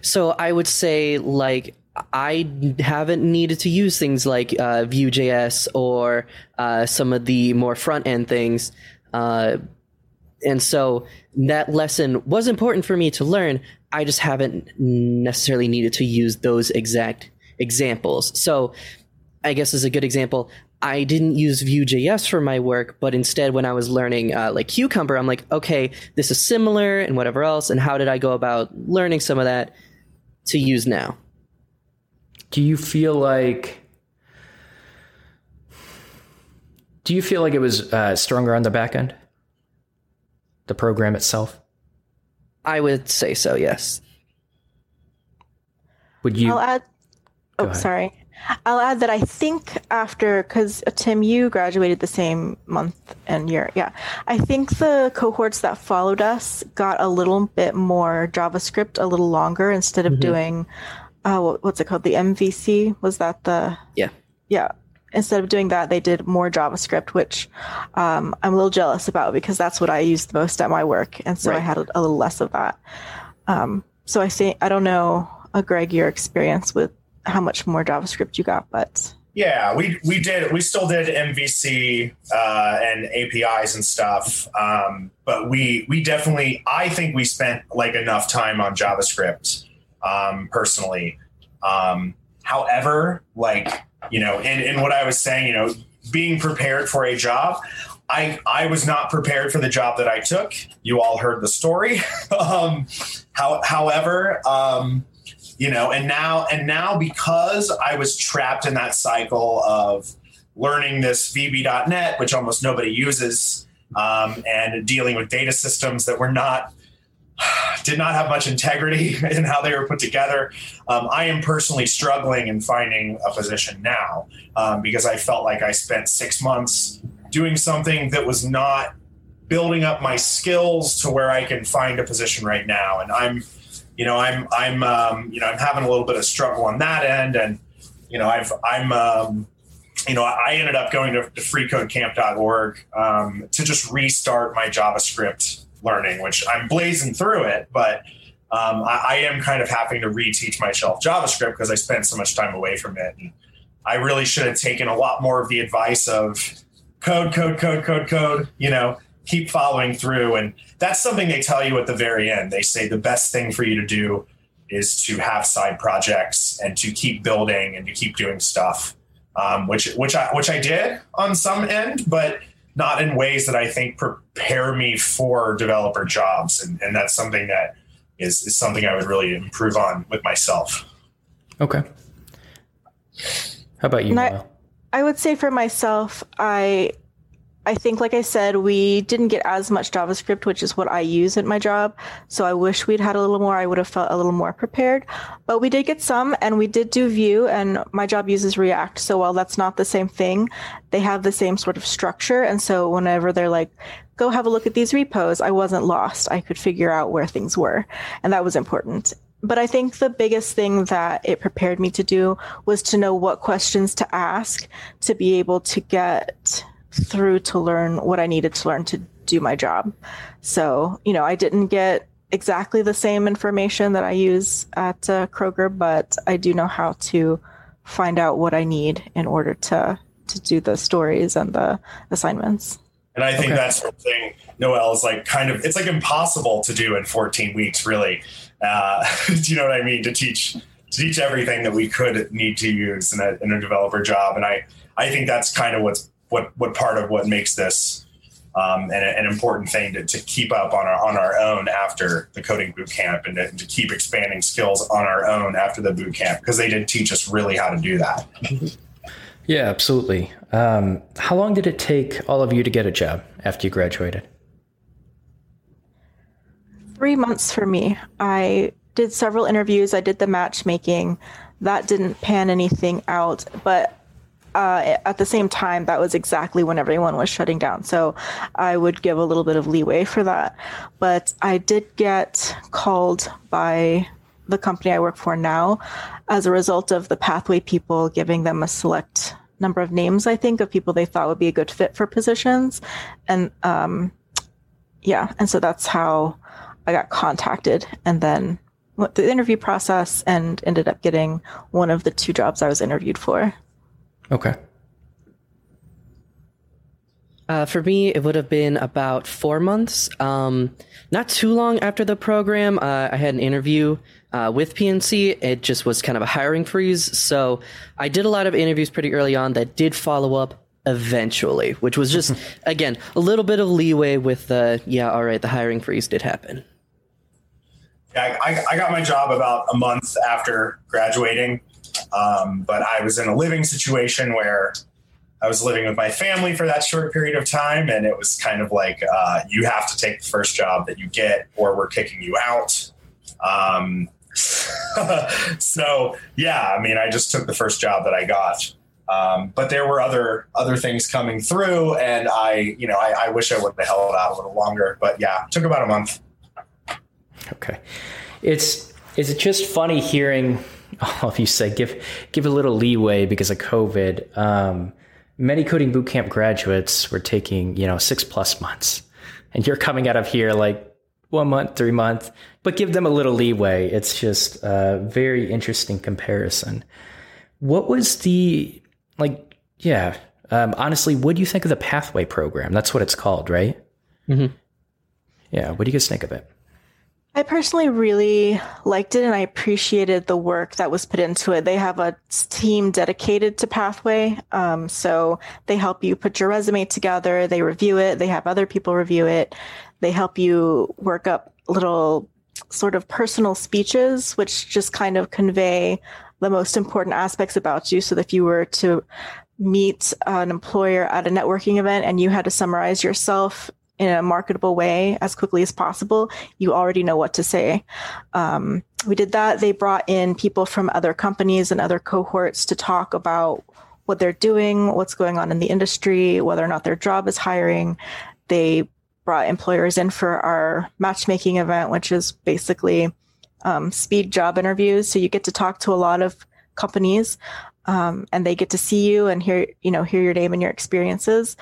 so i would say like I haven't needed to use things like uh, Vue.js or uh, some of the more front end things. Uh, and so that lesson was important for me to learn. I just haven't necessarily needed to use those exact examples. So I guess as a good example, I didn't use Vue.js for my work, but instead, when I was learning uh, like Cucumber, I'm like, okay, this is similar and whatever else. And how did I go about learning some of that to use now? do you feel like do you feel like it was uh, stronger on the back end the program itself i would say so yes would you i'll add oh sorry i'll add that i think after because uh, tim you graduated the same month and year yeah i think the cohorts that followed us got a little bit more javascript a little longer instead of mm-hmm. doing uh, what's it called? The MVC was that the yeah yeah. instead of doing that, they did more JavaScript, which um, I'm a little jealous about because that's what I used the most at my work, and so right. I had a, a, little less of that. Um, so I say I don't know, uh, Greg, your experience with how much more JavaScript you got, but yeah, we we did we still did MVC uh, and APIs and stuff, um, but we we definitely I think we spent like enough time on JavaScript um, personally. Um, however, like you know, in, in what I was saying, you know, being prepared for a job, I I was not prepared for the job that I took. You all heard the story. [LAUGHS] um, how, however, um, you know and now and now because i was trapped in that cycle of learning this vb.net which almost nobody uses um, and dealing with data systems that were not [SIGHS] did not have much integrity [LAUGHS] in how they were put together um, i am personally struggling in finding a position now um, because i felt like i spent six months doing something that was not building up my skills to where i can find a position right now. And i'm you know, I'm I'm um, you know I'm having a little bit of struggle on that end, and you know I've I'm um, you know I ended up going to, to freecodecamp.org um, to just restart my JavaScript learning, which I'm blazing through it, but um, I, I, am kind of having to reteach myself JavaScript because I spent so much time away from it. And I really should have taken a lot more of the advice of code, code, code, code, code. You know, keep following through. And that's something they tell you at the very end. They say the best thing for you to do is to have side projects and to keep building and to keep doing stuff, um, which which I which I did on some end, but not in ways that I think prepare me for developer jobs. And, and that's something that is, is something I would really improve on with myself. Okay. How about you? I, I would say for myself, I I think, like I said, we didn't get as much JavaScript, which is what I use at my job. So I wish we'd had a little more. I would have felt a little more prepared. But we did get some, and we did do Vue, and my job uses React. So while that's not the same thing, they have the same sort of structure. And so whenever they're like, go have a look at these repos, I wasn't lost. I could figure out where things were. And that was important. But I think the biggest thing that it prepared me to do was to know what questions to ask to be able to get through to learn what I needed to learn to do my job. So, you know, I didn't get exactly the same information that I use at uh, Kroger, but I do know how to find out what I need in order to to do the stories and the assignments. And I think okay. that's something Noel is like kind of it's like impossible to do in 14 weeks, really. Uh, [LAUGHS] do you know what I mean? To teach to teach everything that we could need to use in a, in a developer job, and I I think that's kind of what's what what part of what makes this um, an, an, important thing to, to, keep up on our on our own after the coding boot camp and to, to keep expanding skills on our own after the boot camp because they did teach us really how to do that. [LAUGHS] Yeah, absolutely. Um, how long did it take all of you to get a job after you graduated? Three months for me. I did several interviews. I did the matchmaking. That didn't pan anything out, but uh, at the same time, that was exactly when everyone was shutting down. So I would give a little bit of leeway for that. But I did get called by the company I work for now as a result of the pathway people giving them a select number of names, I think, of people they thought would be a good fit for positions. And um, yeah, and so that's how I got contacted. And then went through the interview process and ended up getting one of the two jobs I was interviewed for. Okay. Uh, for me, it would have been about four months. Um, not too long after the program, uh, I had an interview uh, with PNC. It just was kind of a hiring freeze. So I did a lot of interviews pretty early on that did follow up eventually, which was just, [LAUGHS] again, a little bit of leeway with the, yeah, all right, the hiring freeze did happen. Yeah, I, I got my job about a month after graduating. Um, but I was in a living situation where I was living with my family for that short period of time, and it was kind of like uh, you have to take the first job that you get, or we're kicking you out. Um, [LAUGHS] so yeah, I mean, I just took the first job that I got. Um, but there were other other things coming through, and I, you know, I, I wish I would have held out a little longer. But yeah, took about a month. Okay, it's is it just funny hearing [LAUGHS] all of you say give give a little leeway because of COVID. Um, many coding bootcamp graduates were taking, you know, six plus months. And you're coming out of here like one month, three months, but give them a little leeway. It's just a very interesting comparison. What was the, like, yeah, um, honestly, what do you think of the Pathway program? That's what it's called, right? Mm-hmm. Yeah. What do you guys think of it? I personally really liked it and I appreciated the work that was put into it. They have a team dedicated to Pathway. Um, so they help you put your resume together, they review it, they have other people review it, they help you work up little sort of personal speeches, which just kind of convey the most important aspects about you. So that if you were to meet an employer at a networking event and you had to summarize yourself in a marketable way as quickly as possible, you already know what to say. Um, we did that. They brought in people from other companies and other cohorts to talk about what they're doing, what's going on in the industry, whether or not their job is hiring. They brought employers in for our matchmaking event, which is basically um, speed job interviews. So you get to talk to a lot of companies, um, and they get to see you and hear you know hear your name and your experiences.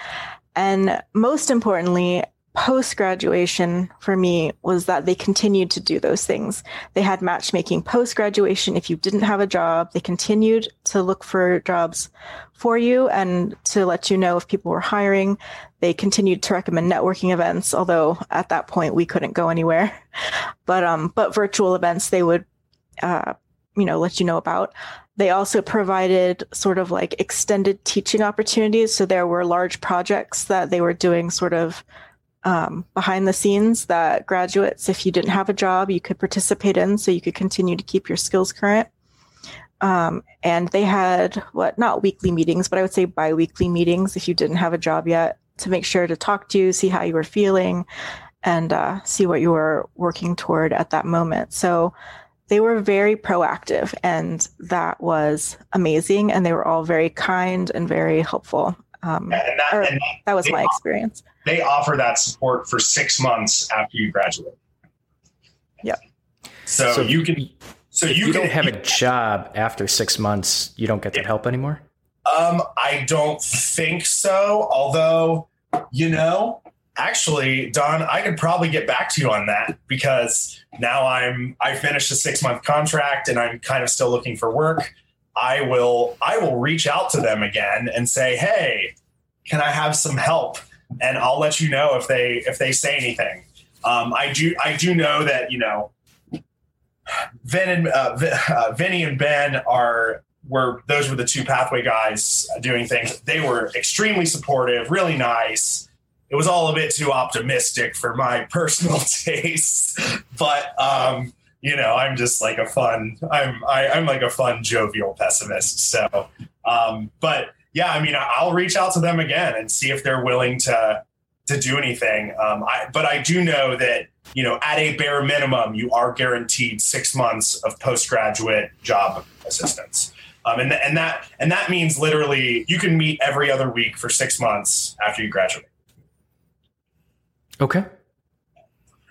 And most importantly, post graduation for me was that they continued to do those things. They had matchmaking post graduation. If you didn't have a job, they continued to look for jobs for you and to let you know if people were hiring. They continued to recommend networking events, although at that point we couldn't go anywhere. [LAUGHS] But um, but virtual events they would, uh, you know, let you know about. They also provided sort of like extended teaching opportunities. So there were large projects that they were doing sort of um, behind the scenes that graduates, if you didn't have a job, you could participate in so you could continue to keep your skills current. Um, and they had what, not weekly meetings, but I would say bi weekly meetings if you didn't have a job yet to make sure to talk to you, see how you were feeling, and uh, see what you were working toward at that moment. So they were very proactive and that was amazing and they were all very kind and very helpful. Um, and that, or, and that, was my experience. they offer that support for six months after you graduate. Yep. So, so you can so you, you don't have a job after six months you don't get that help anymore? Um i don't think so although you know actually, Don, I could probably get back to you on that because now I'm I finished a six month contract and I'm kind of still looking for work. I will I will reach out to them again and say, hey, can I have some help? And I'll let you know if they if they say anything. Um, I do I do know that you know Vin and uh, uh, Vinny and Ben are were those were the two pathway guys doing things. They were extremely supportive, really nice it was all a bit too optimistic for my [LAUGHS] personal taste. But um, you know, I'm just like a fun. I'm I, am i am like a fun jovial pessimist. So, um, but yeah, I mean, I'll reach out to them again and see if they're willing to to do anything. Um, I, but I do know that you know, at a bare minimum, you are guaranteed six months of postgraduate job assistance. Um, and, and that and that means literally you can meet every other week for six months after you graduate. Okay.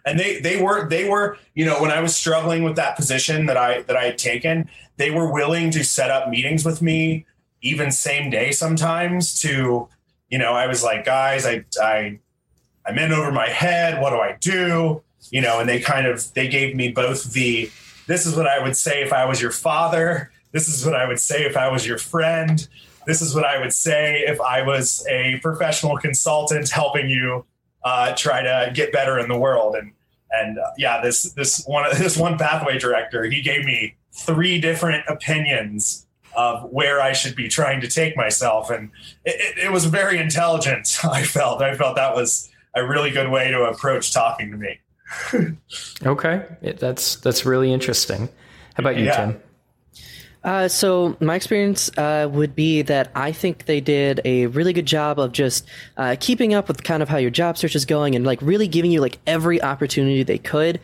And they they were they were you know when I was struggling with that position that I that I had taken, they were willing to set up meetings with me even same day sometimes to you know I was like guys I I I'm in over my head. What do I do? You know and they kind of they gave me both the this is what I would say if I was your father. This is what I would say if I was your friend. This is what I would say if I was a professional consultant helping you uh, try to get better in the world. And and uh, yeah, this this one [LAUGHS] this one pathway director, he gave me three different opinions of where I should be trying to take myself, and it, it, it was very intelligent. [LAUGHS] I felt I felt that was a really good way to approach talking to me. [LAUGHS] okay, that's that's really interesting. How about you, yeah. Tim? Uh, so my experience uh, would be that I think they did a really good job of just uh, keeping up with kind of how your job search is going and like really giving you like every opportunity they could.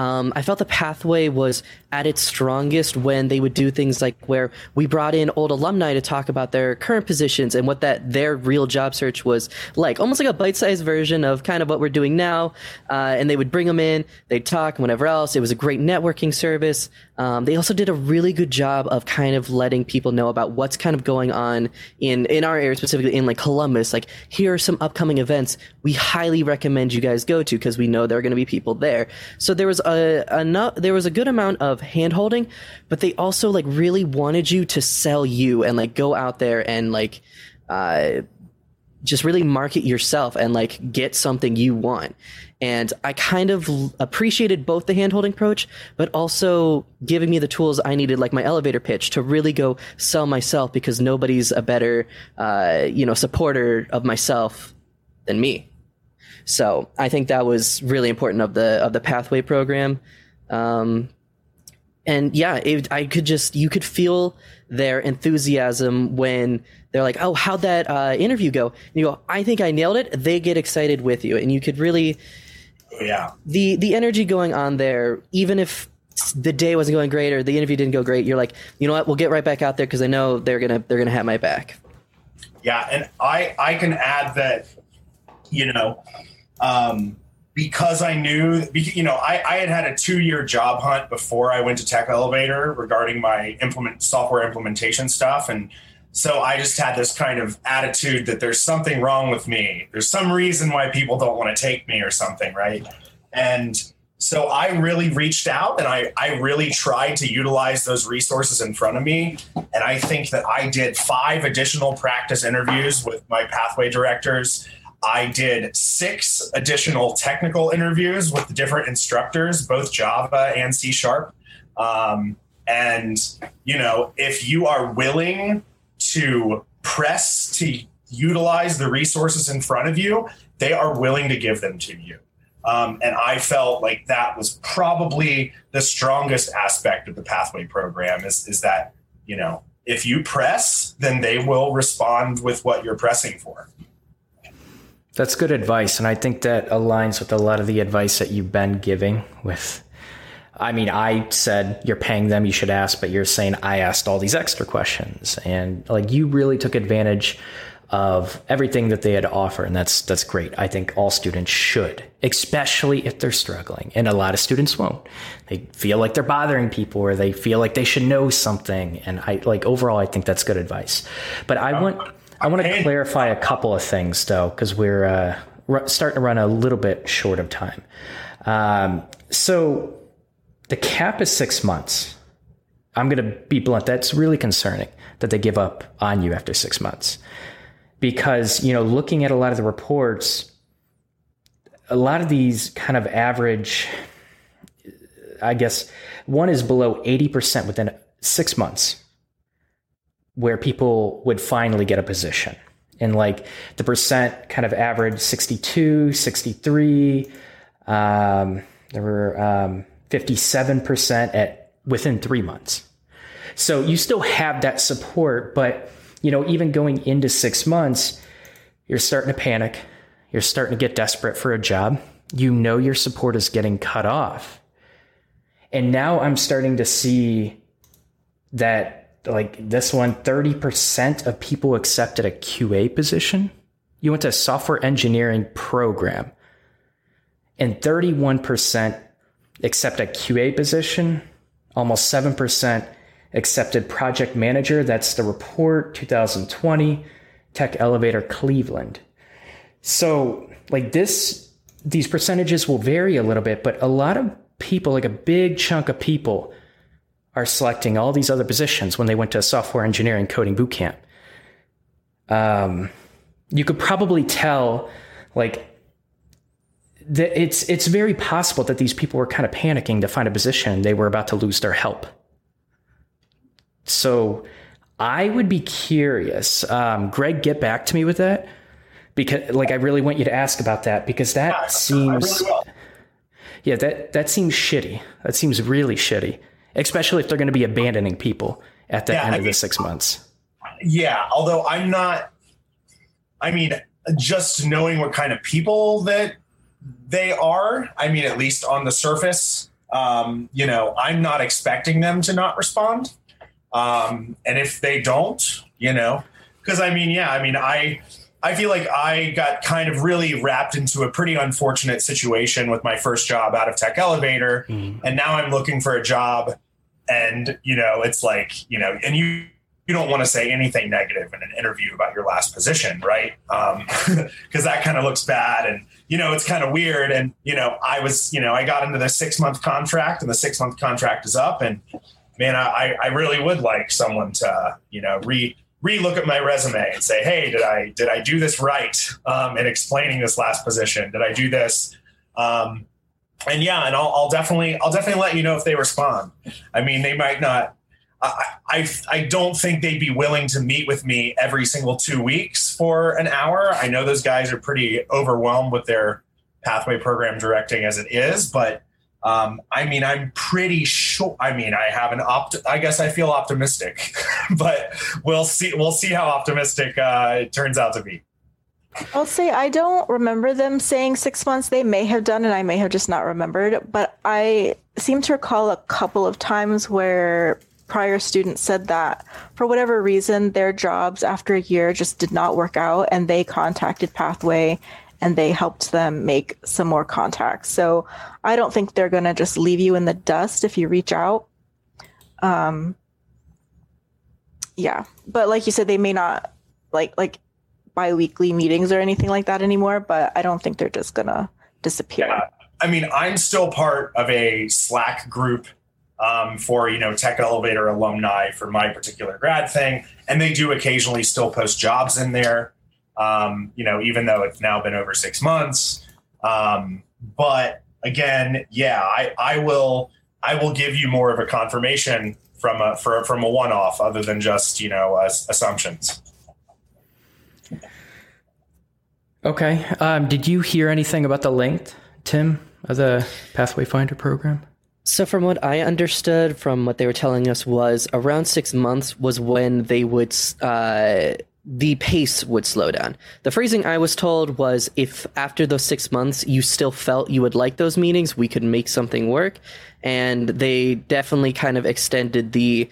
Um, I felt the pathway was at its strongest when they would do things like where we brought in old alumni to talk about their current positions and what that their real job search was like, almost like a bite-sized version of kind of what we're doing now. Uh, and they would bring them in, they'd talk, and whatever else. It was a great networking service. Um, they also did a really good job of kind of letting people know about what's kind of going on in in our area, specifically in like Columbus. Like, here are some upcoming events we highly recommend you guys go to because we know there are going to be people there. So there was a, a there was a good amount of hand holding, but they also like really wanted you to sell you and like go out there and like. Uh, just really market yourself and like get something you want. And I kind of appreciated both the handholding approach, but also giving me the tools I needed, like my elevator pitch, to really go sell myself because nobody's a better, uh, you know, supporter of myself than me. So I think that was really important of the of the pathway program. Um, and yeah, it, I could just you could feel their enthusiasm when they're like, "Oh, how'd that uh, interview go?" And you go, "I think I nailed it." They get excited with you, and you could really yeah the the energy going on there even if the day wasn't going great or the interview didn't go great you're like you know what we'll get right back out there because i know they're gonna they're gonna have my back yeah and i i can add that you know um because I knew, you know, I, I, had had a two year job hunt before I went to Tech Elevator regarding my implement software implementation stuff. And so I just had this kind of attitude that there's something wrong with me. There's some reason why people don't want to take me or something, right? And so I really reached out and I, I really tried to utilize those resources in front of me. And I think that I did five additional practice interviews with my pathway directors. I did six additional technical interviews with different instructors, both Java and C sharp. Um, and, you know, if you are willing to press to utilize the resources in front of you, they are willing to give them to you. Um, and I felt like that was probably the strongest aspect of the pathway program is, is that, you know, if you press, then they will respond with what you're pressing for. That's good advice. And I think that aligns with a lot of the advice that you've been giving with I mean, I said you're paying them, you should ask, but you're saying I asked all these extra questions. And like you really took advantage of everything that they had to offer. And that's that's great. I think all students should, especially if they're struggling. And a lot of students won't. They feel like they're bothering people or they feel like they should know something. And I like overall I think that's good advice. But I want I want to clarify a couple of things though, because we're uh, starting to run a little bit short of time. Um, so the cap is six months. I'm going to be blunt. That's really concerning that they give up on you after six months. Because, you know, looking at a lot of the reports, a lot of these kind of average, I guess, one is below 80% within six months where people would finally get a position. And like the percent kind of average 62, 63. Um, there were, um, 57% at within three months. So you still have that support, but you know, even going into six months, you're starting to panic. You're starting to get desperate for a job. You know your support is getting cut off. And now I'm starting to see that like this one, 30% of people accepted a QA position. You went to a software engineering program and 31% accept a QA position. Almost 7% accepted project manager. That's the report 2020 Tech Elevator Cleveland. So, like this, these percentages will vary a little bit, but a lot of people, like a big chunk of people, are selecting all these other positions when they went to a software engineering coding bootcamp. Um, you could probably tell, like, that it's it's very possible that these people were kind of panicking to find a position they were about to lose their help. So I would be curious. Um, Greg, get back to me with that because, like, I really want you to ask about that because that yeah, seems, really yeah, that that seems shitty. That seems really shitty, especially if they're going to be abandoning people at the yeah, end I of the six months. Yeah, although I'm not. I mean, just knowing what kind of people that they are. I mean, at least on the surface, um, you know, I'm not expecting them to not respond. Um, and if they don't, you know, because I mean, yeah, I mean, I I feel like I got kind of really wrapped into a pretty unfortunate situation with my first job out of Tech Elevator, mm. and now I'm looking for a job, and you know, it's like you know, and you you don't want to say anything negative in an interview about your last position, right? Because um, [LAUGHS] that kind of looks bad, and you know, it's kind of weird. And you know, I was, you know, I got into the six month contract, and the six month contract is up, and man, I I really would like someone to you know re relook at my resume and say, hey, did I did I do this right um, in explaining this last position? Did I do this? Um, and yeah, and I'll, I'll definitely I'll definitely let you know if they respond. I mean, they might not. I, I I don't think they'd be willing to meet with me every single two weeks for an hour. I know those guys are pretty overwhelmed with their pathway program directing as it is, but um, I mean, I'm pretty sure. I mean, I have an opt. I guess I feel optimistic, [LAUGHS] but we'll see. We'll see how optimistic uh, it turns out to be. I'll say I don't remember them saying six months. They may have done, and I may have just not remembered. But I seem to recall a couple of times where prior students said that for whatever reason, their jobs after a year just did not work out, and they contacted Pathway and they helped them make some more contacts. So I don't think they're going to just leave you in the dust if you reach out. Um, yeah, but like you said, they may not like like biweekly meetings or anything like that anymore. But I don't think they're just gonna disappear. Yeah. I mean, I'm still part of a Slack group um, for you know Tech Elevator alumni for my particular grad thing, and they do occasionally still post jobs in there um, you know, even though it's now been over six months. Um, but again, yeah, I, I will I will give you more of a confirmation from a for, from a one off, other than just you know uh, assumptions. Okay. Um, did you hear anything about the length, Tim, of the Pathway Finder program? So, from what I understood, from what they were telling us, was around six months was when they would uh, the pace would slow down. The phrasing I was told was if after those six months you still felt you would like those meetings, we could make something work. And they definitely kind of extended the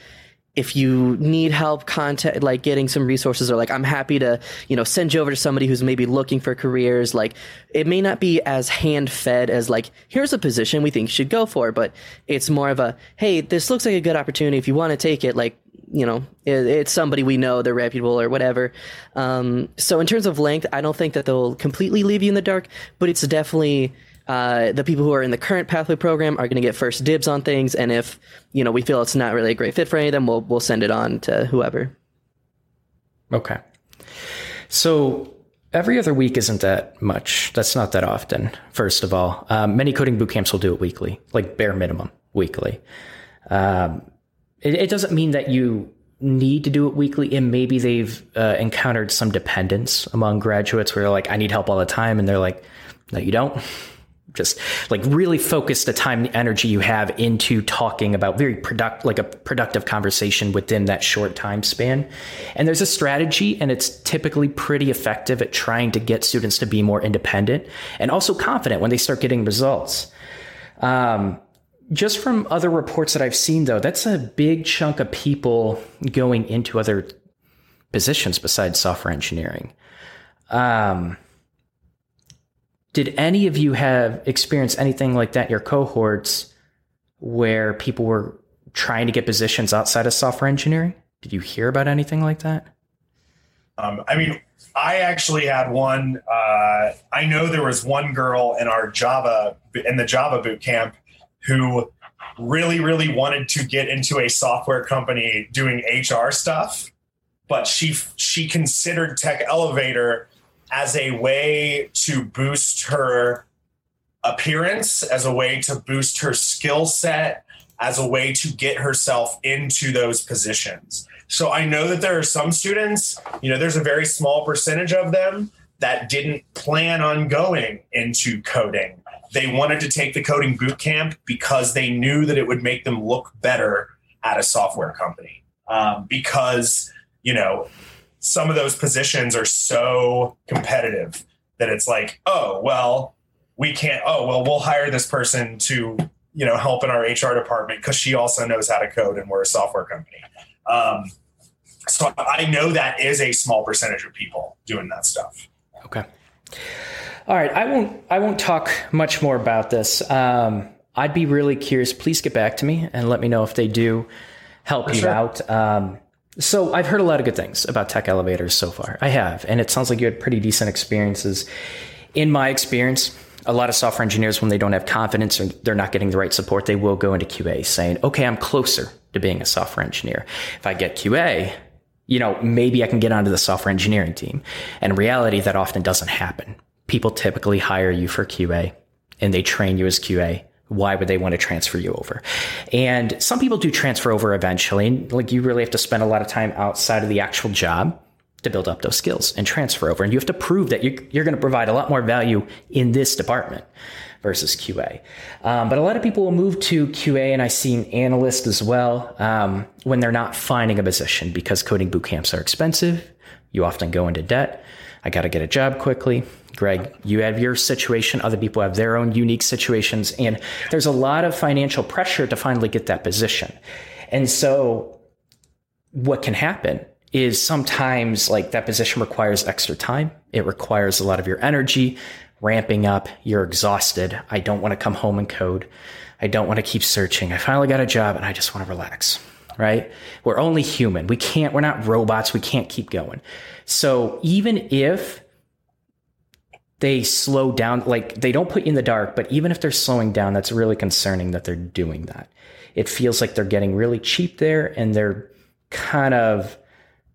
if you need help contact like getting some resources or like i'm happy to you know send you over to somebody who's maybe looking for careers like it may not be as hand fed as like here's a position we think you should go for but it's more of a hey this looks like a good opportunity if you want to take it like you know it, it's somebody we know they're reputable or whatever. Um, so in terms of length i don't think that they'll completely leave you in the dark but it's definitely uh, the people who are in the current pathway program are going to get first dibs on things and if you know we feel it's not really a great fit for any of them we'll, we'll send it on to whoever. Okay. So every other week isn't that much. That's not that often first of all. Um, many coding boot camps will do it weekly like bare minimum weekly. Um, it, it doesn't mean that you need to do it weekly. And maybe they've uh, encountered some dependence among graduates where they're like i need help all the time. And they're like no you don't. [LAUGHS] Just like really focus the time and energy you have into talking about very product like a productive conversation within that short time span. And there's a strategy and it's typically pretty effective at trying to get students to be more independent and also confident when they start getting results. Um, just from other reports that I've seen, though, that's a big chunk of people going into other positions besides software engineering. Um, did any of you have experienced anything like that in your cohorts where people were trying to get positions outside of software engineering? Did you hear about anything like that? Um, I mean, I actually had one. Uh, I know there was one girl in our Java in the Java boot camp who really, really wanted to get into a software company doing HR stuff, but she she considered Tech Elevator as a way to boost her appearance, as a way to boost her skill set, as a way to get herself into those positions. So I know that there are some students, you know, there's a very small percentage of them that didn't plan on going into coding they wanted to take the coding boot camp because they knew that it would make them look better at a software company. Um, because, you know, some of those positions are so competitive that it's like, oh, well, we can't, oh, well, we'll hire this person to, you know, help in our HR department because she also knows how to code and we're a software company. Um, so I know that is a small percentage of people doing that stuff. Okay. All right. I won't. I won't talk much more about this. Um, I'd be really curious. Please get back to me and let me know if they do help For you sure. out. Um, so I've heard a lot of good things about tech elevators so far. I have, and it sounds like you had pretty decent experiences. In my experience, a lot of software engineers, when they don't have confidence or they're not getting the right support, they will go into QA saying, okay, I'm closer to being a software engineer. If I get QA, you know, maybe I can get onto the software engineering team. And in reality, that often doesn't happen. People typically hire you for QA and they train you as QA why would they want to transfer you over? And some people do transfer over eventually. Like you really have to spend a lot of time outside of the actual job to build up those skills and transfer over. And you have to prove that you're, you're going to provide a lot more value in this department versus QA. Um, but a lot of people will move to QA, and I've seen analysts as well um, when they're not finding a position because coding boot camps are expensive. You often go into debt. I got to get a job quickly. Greg, you have your situation, other people have their own unique situations, and there's a lot of financial pressure to finally get that position. And so, what can happen is sometimes like that position requires extra time. It requires a lot of your energy ramping up. You're exhausted. I don't want to come home and code. I don't want to keep searching. I finally got a job and I just want to relax, right? We're only human. We can't, we're not robots. We can't keep going. So even if they slow down, like they don't put you in the dark, but even if they're slowing down, that's really concerning that they're doing that. It feels like they're getting really cheap there and they're kind of,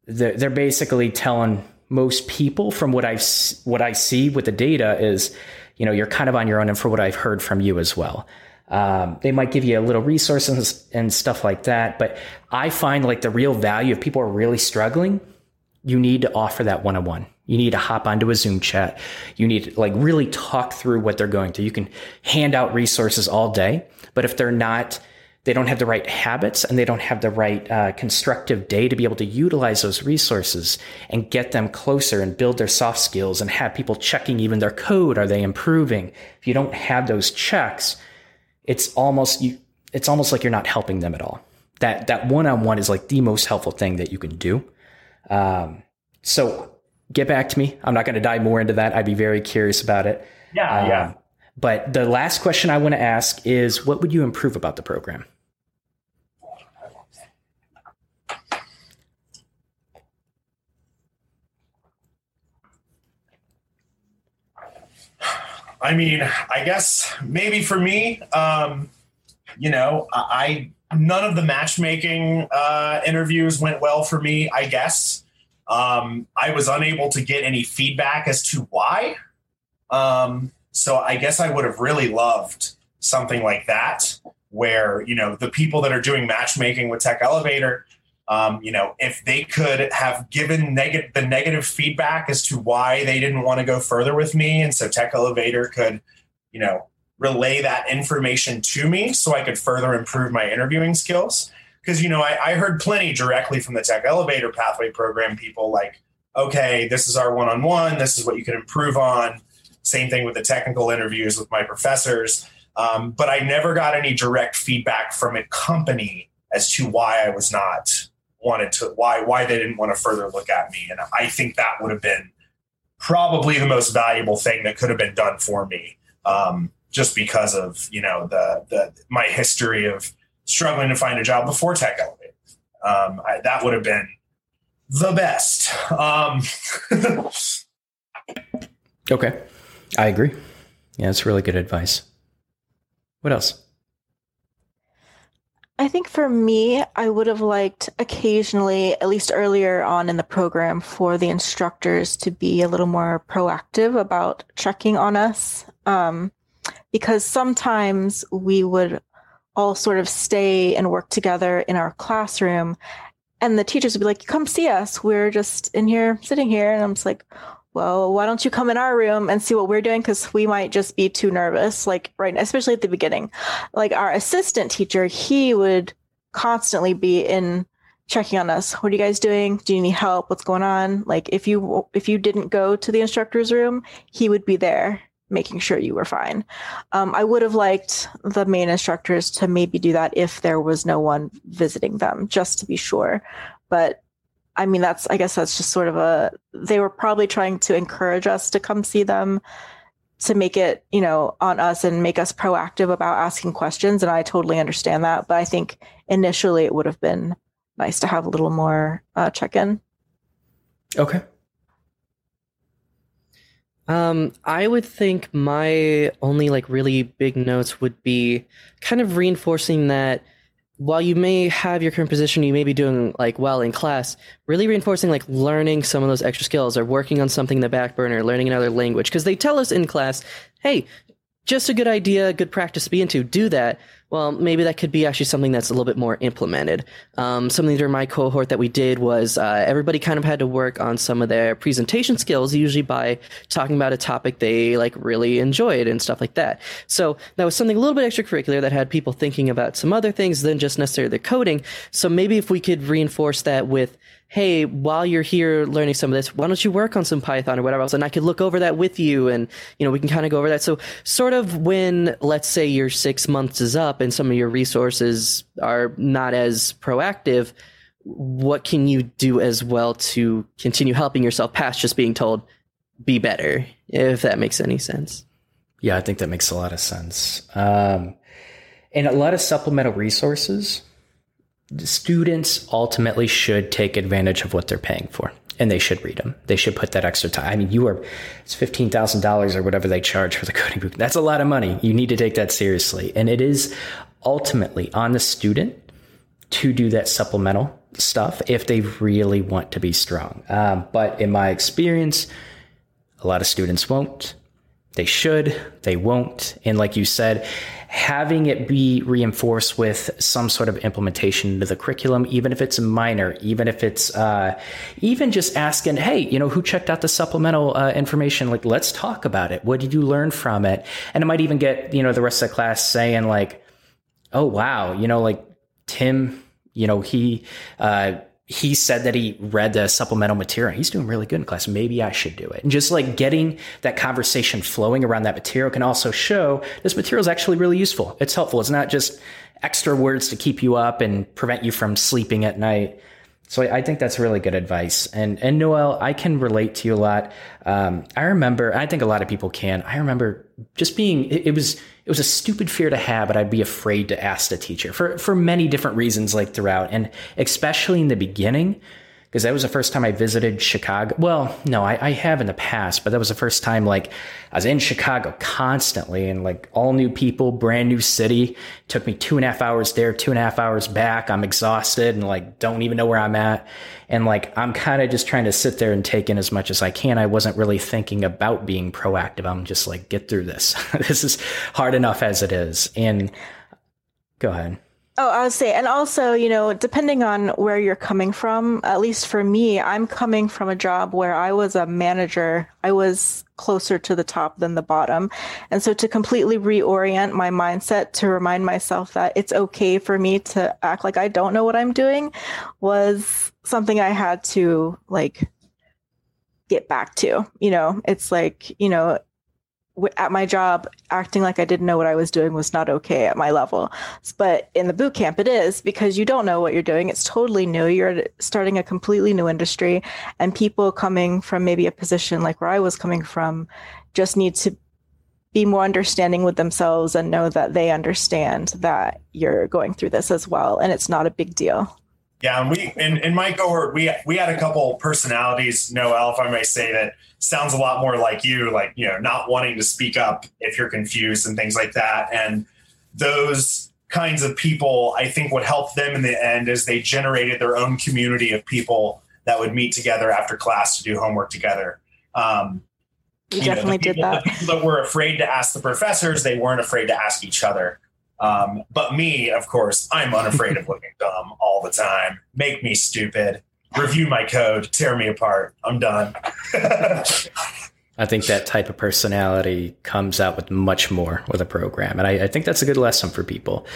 they're, basically telling most people from what I've, what I see with the data is, you know, you're kind of on your own. And for what I've heard from you as well. Um, they might give you a little resources and stuff like that. But I find like the real value if people are really struggling, you need to offer that one on one you need to hop onto a Zoom chat. You need to like really talk through what they're going through. You can hand out resources all day, but if they're not, they don't have the right habits and they don't have the right uh, constructive day to be able to utilize those resources and get them closer and build their soft skills and have people checking even their code. Are they improving? If you don't have those checks, it's almost you, it's almost like you're not helping them at all. That that one on one is like the most helpful thing that you can do. Um, so get back to me. I'm not going to dive more into that. I'd be very curious about it. Yeah, um, yeah. But the last question I want to ask is what would you improve about the program? I mean, I guess maybe for me, um, you know, I none of the matchmaking uh, interviews went well for me. I guess um, I was unable to get any feedback as to why. Um, so I guess I would have really loved something like that, where you know the people that are doing matchmaking with Tech Elevator, um, you know, if they could have given negative the negative feedback as to why they didn't want to go further with me, and so Tech Elevator could, you know, relay that information to me so I could further improve my interviewing skills. Because you know I, I, heard plenty directly from the tech elevator pathway program people like okay this is our one-on-one this is what you can improve on. Same thing with the technical interviews with my professors. Um, but i never got any direct feedback from a company as to why i was not wanted to why why they didn't want to further look at me and i think that would have been probably the most valuable thing that could have been done for me um, just because of you know the the my history of struggling to find a job before Tech Elevate. Um, I, that would have been the best. Um, [LAUGHS] okay, I agree. Yeah, it's really good advice. What else? I think for me, I would have liked occasionally, at least earlier on in the program, for the instructors to be a little more proactive about checking on us. Um, because sometimes we would all sort of stay and work together in our classroom. And the teachers would be like, come see us. We're just in here, sitting here. And I'm just like, well, why don't you come in our room and see what we're doing? Because we might just be too nervous, like, right, especially at the beginning. Like, our assistant teacher, he would constantly be in checking on us. What are you guys doing? Do you need help? What's going on? Like, if you if you didn't go to the instructor's room, he would be there making sure you were fine. Um, I would have liked the main instructors to maybe do that if there was no one visiting them, just to be sure. But I mean, that's, I guess that's just sort of a, they were probably trying to encourage us to come see them to make it, you know, on us and make us proactive about asking questions. And I totally understand that. But I think initially it would have been nice to have a little more uh, check in. Okay. Um, I would think my only like really big notes would be kind of reinforcing that while you may have your current position, you may be doing like well in class, really reinforcing like learning some of those extra skills or working on something in the back burner, learning another language. Because they tell us in class, hey, just a good idea, good practice to be into. Do that. Well, maybe that could be actually something that's a little bit more implemented. Um, something during my cohort that we did was uh, everybody kind of had to work on some of their presentation skills, usually by talking about a topic they like really enjoyed and stuff like that. So that was something a little bit extracurricular that had people thinking about some other things than just necessarily the coding. So maybe if we could reinforce that with hey, while you're here learning some of this, why don't you work on some Python or whatever else? And I could look over that with you and, you know, we can kind of go over that. So sort of when, let's say your six months is up and some of your resources are not as proactive, what can you do as well to continue helping yourself past just being told, be better, if that makes any sense? Yeah, I think that makes a lot of sense. Um, and a lot of supplemental resources students ultimately should take advantage of what they're paying for and they should read them. They should put that extra time. I mean, you are, it's $15,000 or whatever they charge for the [LAUGHS] coding book. That's a lot of money. You need to take that seriously. And it is ultimately on the student to do that supplemental stuff if they really want to be strong. Um, but in my experience, a lot of students won't. They should, they won't. And like you said, having it be reinforced with some sort of implementation into the curriculum, even if it's minor, even if it's uh, even just asking, hey, you know, who checked out the supplemental uh, information? Like, let's talk about it. What did you learn from it? And it might even get, you know, the rest of the class saying, like, oh, wow, you know, like Tim, you know, he, uh, he said that he read the supplemental material. He's doing really good in class. Maybe I should do it. And just like getting that conversation flowing around that material can also show this material is actually really useful. It's helpful. It's not just extra words to keep you up and prevent you from sleeping at night. So I, I think that's really good advice. And and Noel, I can relate to you a lot. Um, I remember, I think a lot of people can. I remember just being it, it was it was a stupid fear to have, but I'd be afraid to ask the teacher for, for many different reasons, like throughout. And especially in the beginning, because that was the first time I visited Chicago. Well, no, I, I, have in the past, but that was the first time like I was in Chicago constantly and like all new people, brand new city. It took me two and a half hours there, two and a half hours back. I'm exhausted and like don't even know where I'm at. And like I'm kind of just trying to sit there and take in as much as I can. I wasn't really thinking about being proactive. I'm just like, get through this. [LAUGHS] this is hard enough as it is. And go ahead. Oh, I would say, and also, you know, depending on where you're coming from, at least for me, I'm coming from a job where I was a manager. I was closer to the top than the bottom. And so to completely reorient my mindset to remind myself that it's okay for me to act like I don't know what I'm doing was something I had to like get back to. You know, it's like, you know, at my job acting like i didn't know what i was doing was not okay at my level. But in the boot camp it is because you don't know what you're doing. It's totally new. You're starting a completely new industry and people coming from maybe a position like where i was coming from just need to be more understanding with themselves and know that they understand that you're going through this as well and it's not a big deal. Yeah, and we in, in my cohort we we had a couple personalities, Noel, if I may say that sounds a lot more like you, like you know, not wanting to speak up if you're confused and things like that. And those kinds of people, I think what helped them in the end is they generated their own community of people that would meet together after class to do homework together. Um, we definitely know, people, did that. The people that were afraid to ask the professors, they weren't afraid to ask each other. Um, but me, of course, I'm unafraid of looking [LAUGHS] dumb all the time. Make me stupid. Review my code. Tear me apart. I'm done. [LAUGHS] I think that type of personality comes out with much more with a program. And I, I, think that's a good lesson for people.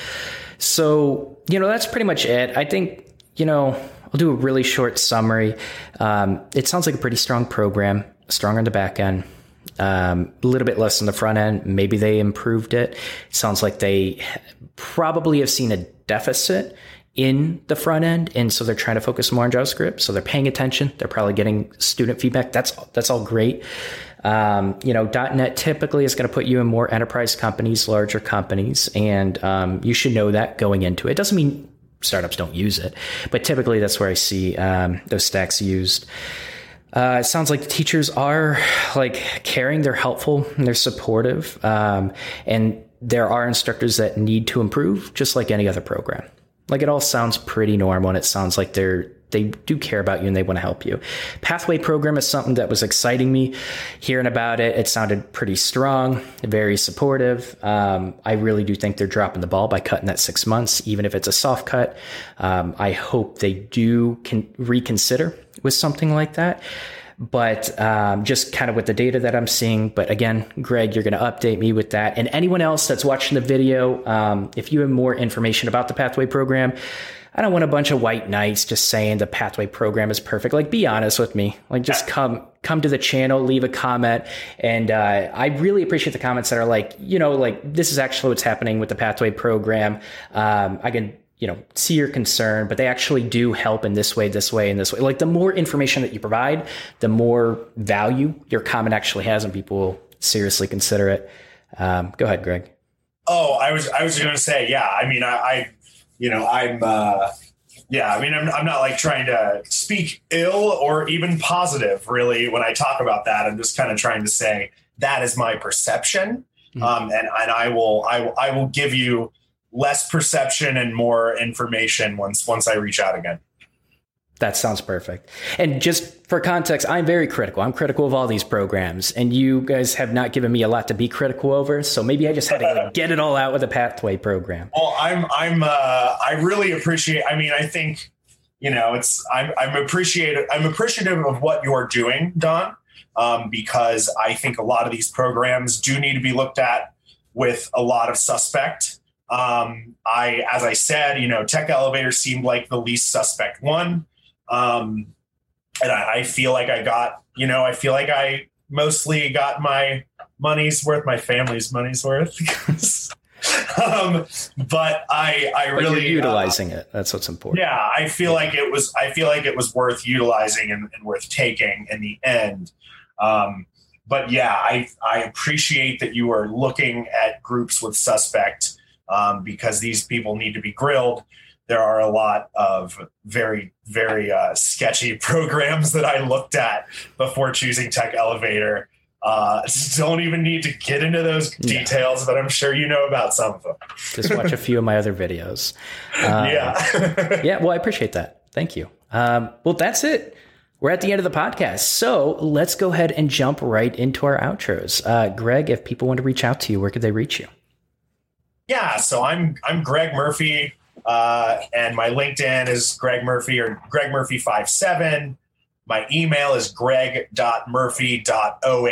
So, you know, that's pretty much it. I think, you know, I'll do a really short summary. Um, it sounds like a pretty strong program, strong on the back end, Um, a little bit less on the front end. Maybe they improved it. it. Sounds like they probably have seen a deficit in the front end, and so they're trying to focus more on JavaScript. So they're paying attention. They're probably getting student feedback. That's that's all great. Um, you know, .NET typically is going to put you in more enterprise companies, larger companies, and um, you should know that going into it. Doesn't mean startups don't use it, but typically that's where I see um, those stacks used. Uh, it sounds like the teachers are like caring, they're helpful, and they're supportive, um, and there are instructors that need to improve, just like any other program. Like it all sounds pretty normal, and it sounds like they're they do care about you and they want to help you. Pathway program is something that was exciting me. Hearing about it, it sounded pretty strong, very supportive. Um, I really do think they're dropping the ball by cutting that six months, even if it's a soft cut. Um, I hope they do can reconsider with something like that but um, just kind of with the data that I'm seeing. But again, Greg, you're going to update me with that. And anyone else that's watching the video, um, if you have more information about the Pathway program, I don't want a bunch of white knights just saying the pathway program is perfect. Like, be honest with me. Like, just come come to the channel, leave a comment, and uh, I really appreciate the comments that are like, you know, like this is actually what's happening with the pathway program. Um, I can you know see your concern but they actually do help in this way this way and this way. Like the more information that you provide the more value your comment actually has and people will seriously consider it. Um, go ahead greg. Oh i was i was going to say yeah i mean I, I you know i'm uh yeah i mean I'm, I'm not like trying to speak ill or even positive really when i talk about that. I'm just kind of trying to say that is my perception. Mm-hmm. um, and and i will i will i will give you less perception and more information once once I reach out again. That sounds perfect. And just for context, I'm very critical. I'm critical of all these programs, and you guys have not given me a lot to be critical over. So maybe I just had to like, [LAUGHS] get it all out with the Pathway program. Well, I'm I'm uh, I really appreciate. I mean, I think you know it's I'm I'm appreciative I'm appreciative of what you're doing, Don, um, because I think a lot of these programs do need to be looked at with a lot of suspect um, I, as I said, you know, Tech Elevator seemed like the least suspect one. Um, and I, I feel like I got, you know, I feel like I mostly got my money's worth, my family's money's worth. [LAUGHS] um, but I, I but really utilizing uh, it. That's what's important. Yeah, I feel like it was. I feel like it was worth utilizing and, and worth taking in the end. Um, but yeah, I I appreciate that you are looking at groups with suspect um, because these people need to be grilled. There are a lot of very, very uh, sketchy [LAUGHS] programs that I looked at before choosing Tech Elevator. Uh, [LAUGHS] don't even need to get into those details, but I'm sure you know about some of them. [LAUGHS] Just watch a few of my other videos. Um, yeah. yeah. Well, I appreciate that. Thank you. Um, well, that's it. We're at the end of the podcast. So let's go ahead and jump right into our outros. Uh, Greg, if people want to reach out to you, where could they reach you? Yeah, so I'm I'm Greg Murphy, uh, and my LinkedIn is Greg Murphy or Greg Murphy five seven. My email is greg.murphy.oh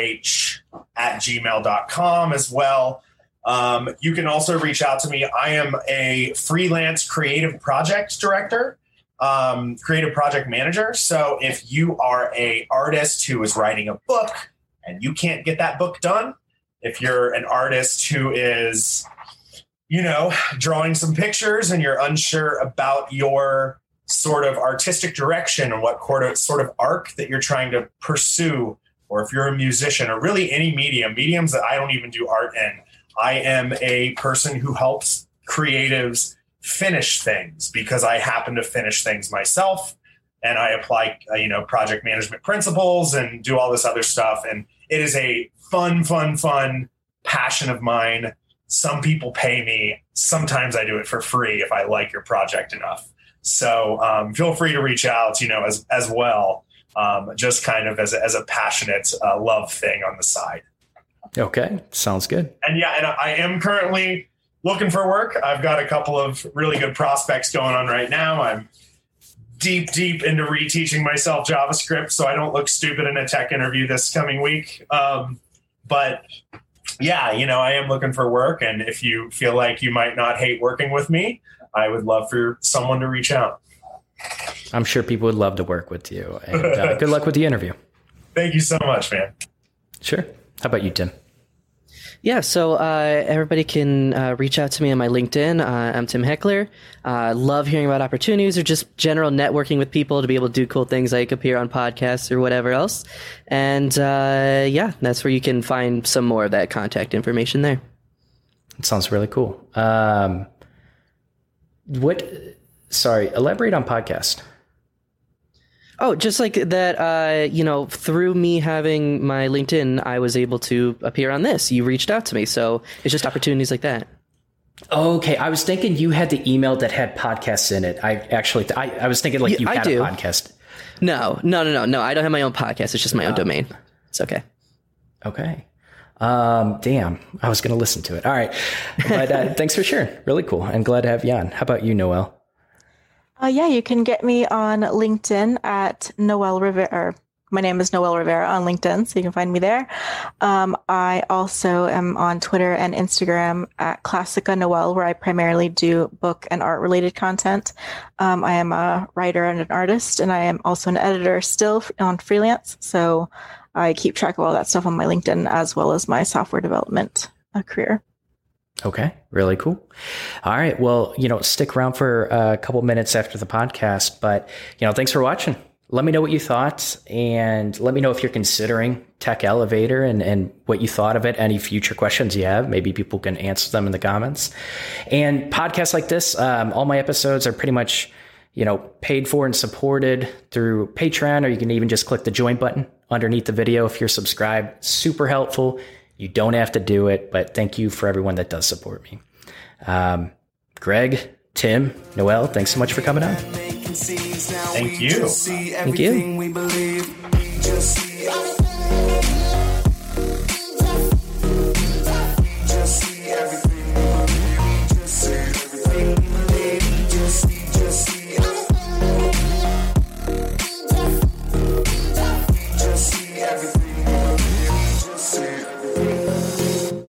at gmail.com as well. Um, you can also reach out to me. I am a freelance creative project director, um, creative project manager. So if you are a artist who is writing a book and you can't get that book done, if you're an artist who is you know, drawing some pictures and you're unsure about your sort of artistic direction and what sort of arc that you're trying to pursue, or if you're a musician or really any medium, mediums that I don't even do art in, I am a person who helps creatives finish things because I happen to finish things myself and I apply, uh, you know, project management principles and do all this other stuff. And it is a fun, fun, fun passion of mine some people pay me. Sometimes I do it for free if I like your project enough. So um, feel free to reach out, you know, as as well, um, just kind of as a, as a passionate uh, love thing on the side. Okay, sounds good. And yeah, and I am currently looking for work. I've got a couple of really good prospects going on right now. I'm deep, deep into reteaching myself JavaScript so I don't look stupid in a tech interview this coming week. Um, but yeah, you know, I am looking for work. And if you feel like you might not hate working with me, I would love for someone to reach out. I'm sure people would love to work with you. And uh, good luck with the interview. [LAUGHS] Thank you so much, man. Sure. How about you, Tim? Yeah, so uh, everybody can uh, reach out to me on my LinkedIn. Uh, I'm Tim Heckler. Uh, love hearing about opportunities or just general networking with people to be able to do cool things like appear on podcasts or whatever else. And uh, yeah, that's where you can find some more of that contact information there. It sounds really cool. Um, what? Sorry, elaborate on podcast. Oh, just like that, uh, you know, through me having my LinkedIn, I was able to appear on this. You reached out to me. So it's just opportunities like that. Okay, I was thinking you had the email that had podcasts in it. I actually, I, I was thinking like Yeah, you I had do. a podcast. No, no, no, no, no. I don't have my own podcast. It's just my own domain. It's okay. Okay. Um, damn, I was going to listen to it. All right. But uh, [LAUGHS] thanks for sharing. Really cool. I'm glad to have you on. How about you, Noel? Uh, yeah, you can get me on LinkedIn at Noel Rivera. My name is Noel Rivera on LinkedIn, so you can find me there. Um, I also am on Twitter and Instagram at Classica Noel, where I primarily do book and art related content. Um, I am a writer and an artist, and I am also an editor still on freelance. So I keep track of all that stuff on my LinkedIn as well as my software development uh, career. Okay, really cool. All right, well, you know, stick around for a couple minutes after the podcast, but you know, thanks for watching. Let me know what you thought, and let me know if you're considering Tech Elevator and and what you thought of it. Any future questions you have, maybe people can answer them in the comments. And podcasts like this, um, all my episodes are pretty much you know, paid for and supported through Patreon, or you can even just click the join button underneath the video if you're subscribed. Super helpful. You don't have to do it, but thank you for everyone that does support me. Um, Greg, Tim, Noel, thanks so much for coming on. Thank you. Thank you. you.